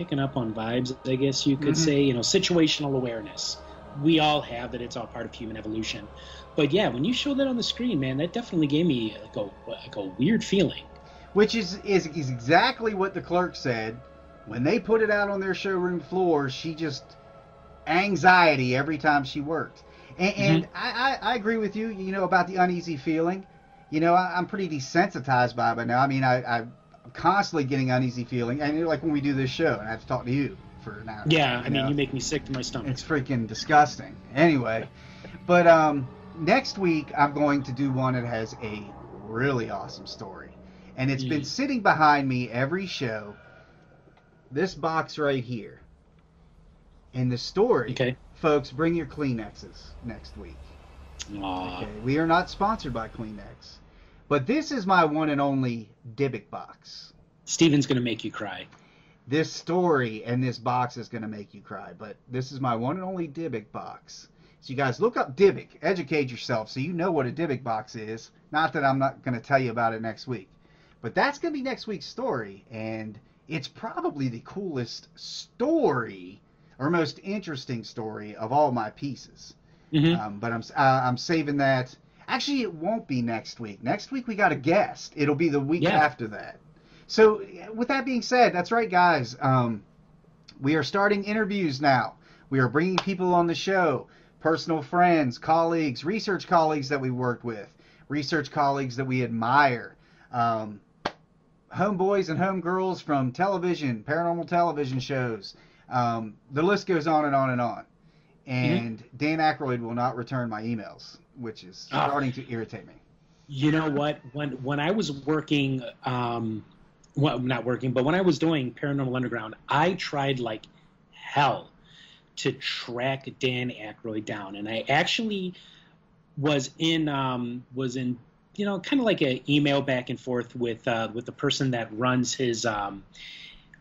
picking up on vibes. I guess you could Mhm. say, you know, situational awareness. We all have that. It's all part of human evolution. But yeah, when you show that on the screen, man, that definitely gave me like a, like a weird feeling. Which is, is is exactly what the clerk said when they put it out on their showroom floor. She just anxiety every time she worked, and, and I, I I agree with you. You know about the uneasy feeling. You know I, I'm pretty desensitized by it by now. I mean I I'm constantly getting uneasy feeling, and like when we do this show, and I have to talk to you for an hour. Yeah, I mean, know? you make me sick to my stomach. It's freaking disgusting. Anyway, but um, next week I'm going to do one that has a really awesome story, and it's been Mm. sitting behind me every show. This box right here, and the story, Okay. folks. Bring your Kleenexes next week. Okay, we are not sponsored by Kleenex, but this is my one and only Dybbuk box. Stephen's gonna make you cry. this story and this box is going to make you cry. But this is my one and only Dybbuk box. So you guys look up Dybbuk, educate yourself so you know what a Dybbuk box is. Not that I'm not going to tell you about it next week. But that's going to be next week's story. And it's probably the coolest story or most interesting story of all my pieces. hmm Um, but I'm uh, I'm saving that. Actually, it won't be next week. Next week we got a guest. It'll be the week Yeah. after that. So, with that being said, that's right, guys. Um, we are starting interviews now. We are bringing people on the show, personal friends, colleagues, research colleagues that we worked with, research colleagues that we admire. Um, homeboys and homegirls from television, paranormal television shows. Um, the list goes on and on and on. And Dan Aykroyd will not return my emails, which is Ah. starting to irritate me. You know what? When when I was working, um, well, not working, but when I was doing Paranormal Underground, I tried like hell to track Dan Aykroyd down, and I actually was in um, was in you know kind of like an email back and forth with uh, with the person that runs his um,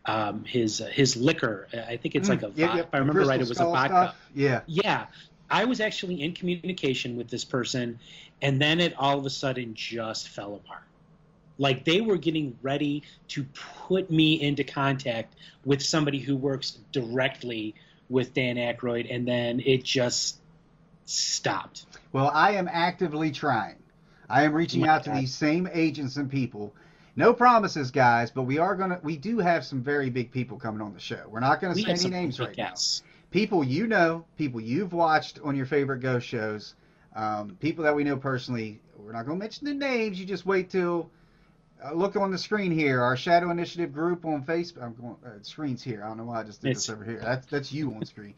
um, his uh, his liquor. I think it's like a Mm, yep, vodka. yep. If I remember Crystal right, it was a vodka. stuff. Yeah. Yeah, I was actually in communication with this person, and then it all of a sudden just fell apart. Like they were getting ready to put me into contact with somebody who works directly with Dan Aykroyd, and then it just stopped. Well, I am actively trying. I am reaching My out to these same agents and people. No promises, guys, but we are gonna. We do have some very big people coming on the show. We're not gonna We say any names right now. People you know, people you've watched on your favorite ghost shows, um, people that we know personally. We're not gonna mention the names. You just wait till. Uh, look on the screen here. Our Shadow Initiative group on Facebook. I'm going. Uh, screen's here. I don't know why I just did It's- this over here. That's that's you on screen.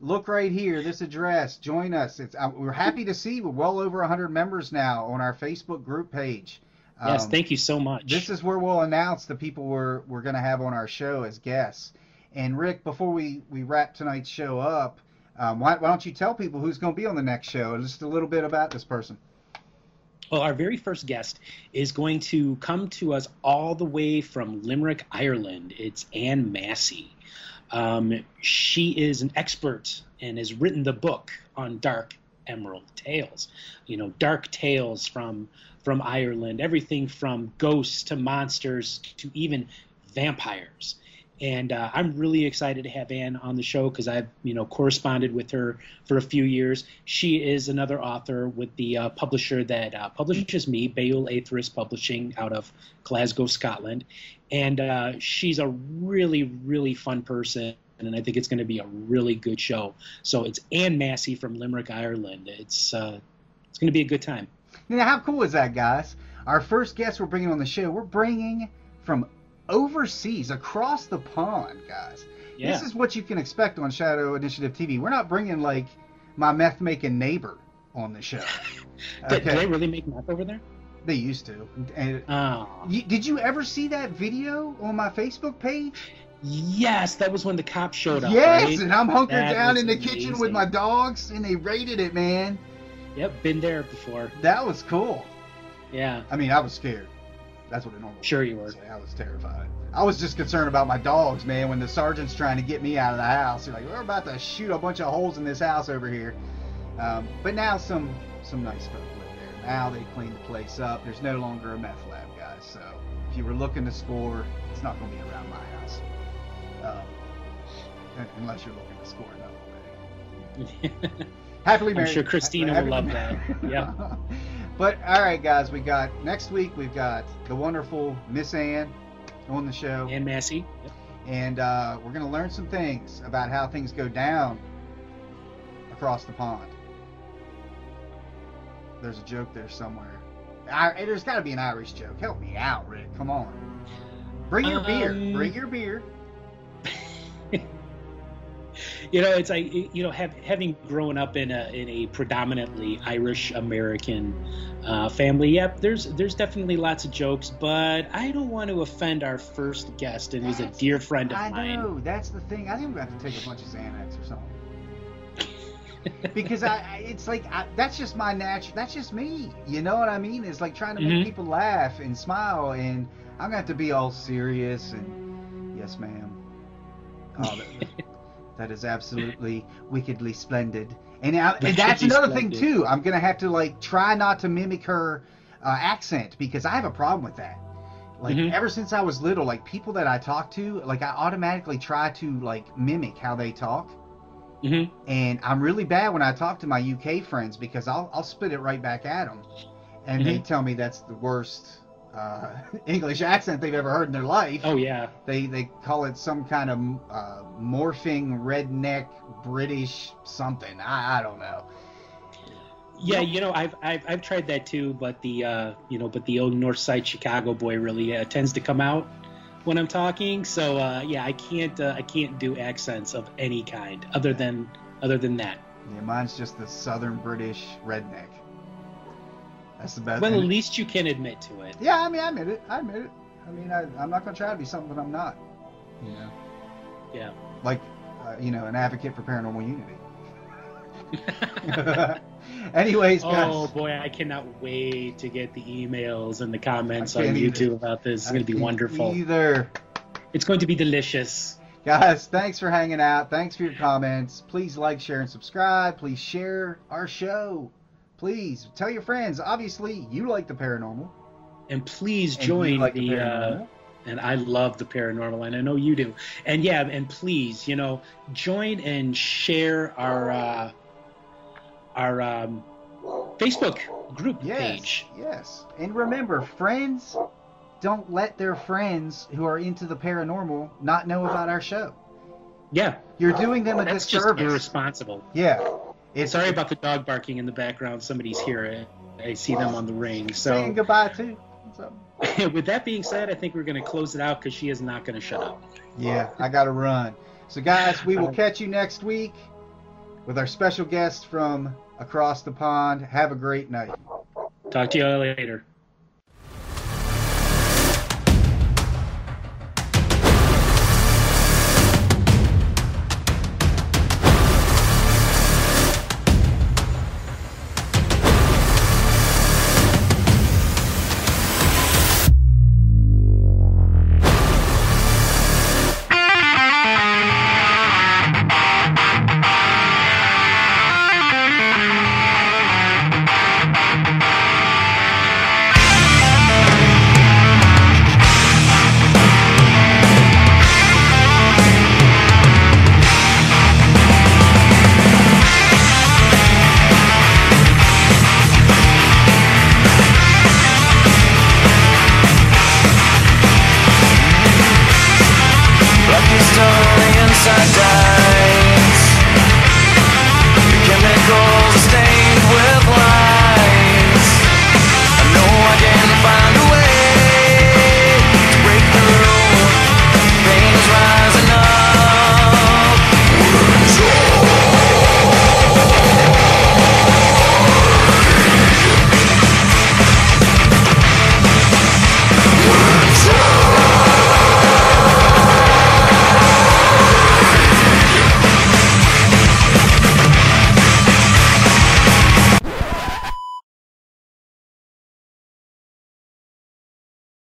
Look right here. This address. Join us. It's uh, we're happy to see we're well over 100 members now on our Facebook group page. Yes, Um, thank you so much. this is where we'll announce the people we're we're going to have on our show as guests. And Rick, before we we wrap tonight's show up, um, why, why don't you tell people who's going to be on the next show? Just a little bit about this person. Well, our very first guest is going to come to us all the way from Limerick, Ireland. It's Anne Massey. Um, she is an expert and has written the book on dark emerald tales. You know, dark tales from from Ireland, everything from ghosts to monsters to even vampires. And uh, I'm really excited to have Anne on the show because I've you know corresponded with her for a few years. She is another author with the uh, publisher that uh, publishes me, Beul Aithris Publishing, out of Glasgow, Scotland. And uh, she's a really, really fun person, and I think it's going to be a really good show. So it's Anne Massey from Limerick, Ireland. It's uh, it's going to be a good time. Now, how cool is that, guys? Our first guest we're bringing on the show, we're bringing from overseas, across the pond, guys. Yeah. This is what you can expect on Shadow Initiative TV. We're not bringing like my meth making neighbor on the show. Did, do they really make meth over there? They used to. And Oh, you, did you ever see that video on my Facebook page? yes, that was when the cops showed up. yes, right? and I'm hunkered That down in the kitchen with my dogs, and they raided it, man. Yep, been there before. That was cool. Yeah, I mean, I was scared. That's what a normal. Sure you were. Say. I was terrified. I was just concerned about my dogs, man. When the sergeant's trying to get me out of the house, you're like, we're about to shoot a bunch of holes in this house over here. Um, but now some some nice folk live there. Now they cleaned the place up. There's no longer a meth lab, guys. So if you were looking to score, it's not going to be around my house. Um, unless you're looking to score another way. Happily married. I'm sure Christina Happily will love that. Yeah. but all right, guys, we got next week. We've got the wonderful Miss Anne on the show, Anne Massey. Yep. and uh, we're gonna learn some things about how things go down across the pond. There's a joke there somewhere. I, there's got to be an Irish joke. Help me out, Rick. Come on. Bring your beer. Um, Bring your beer. You know, it's like you know, have, having grown up in a in a predominantly Irish American uh, family. Yep, there's there's definitely lots of jokes, but I don't want to offend our first guest, and he's a dear friend of I mine. I know. That's the thing. I think we have to take a bunch of Xanax or something. because I, I it's like I, that's just my natural. That's just me. You know what I mean? It's like trying to make Mhm. people laugh and smile, and I'm gonna have to be all serious and yes, ma'am. Oh, that, is absolutely wickedly splendid. And, I, and that's another thing too. I'm gonna have to like try not to mimic her uh, accent because I have a problem with that. Like Mhm. ever since I was little, like people that I talk to, like I automatically try to like mimic how they talk. hmm And I'm really bad when I talk to my UK friends because I'll I'll spit it right back at them, and they Mhm. tell me that's the worst uh, English accent they've ever heard in their life. Oh yeah, They they call it some kind of uh, morphing redneck British something. I, I don't know. Yeah, you know, I've, I've I've tried that too, but the uh, you know, but the old North Side Chicago boy really uh, tends to come out when I'm talking. So uh, yeah, I can't uh, I can't do accents of any kind other than other than that. Yeah, mine's just the Southern British redneck. That's the best. Well, at least you can admit to it. yeah, I mean, I admit it. I admit it. I mean, I, I'm not gonna try to be something that I'm not. You know, Yeah. like, uh, you know, an advocate for paranormal unity. Anyways, guys. Oh boy, I cannot wait to get the emails and the comments on YouTube either. about this. It's I going to be wonderful. Either. It's going to be delicious. Guys, thanks for hanging out. Thanks for your comments. Please like, share, and subscribe. Please share our show. Please tell your friends. Obviously, you like the paranormal. And please and join like the, uh, paranormal. and I love the paranormal, and I know you do. And yeah, and please, you know, join and share our uh, our um, Facebook group yes, page. Yes. And remember, friends don't let their friends who are into the paranormal not know about our show. Yeah, You're doing them a that's just disservice. irresponsible. yeah. Sorry about the dog barking in the background. Somebody's here. I I see them on the ring. saying So, goodbye too. So, with that being said, I think we're going to close it out because she is not going to shut up. yeah, I gotta run. So guys, we will uh-huh. catch you next week with our special guest from across the pond. Have a great night. Talk to you later.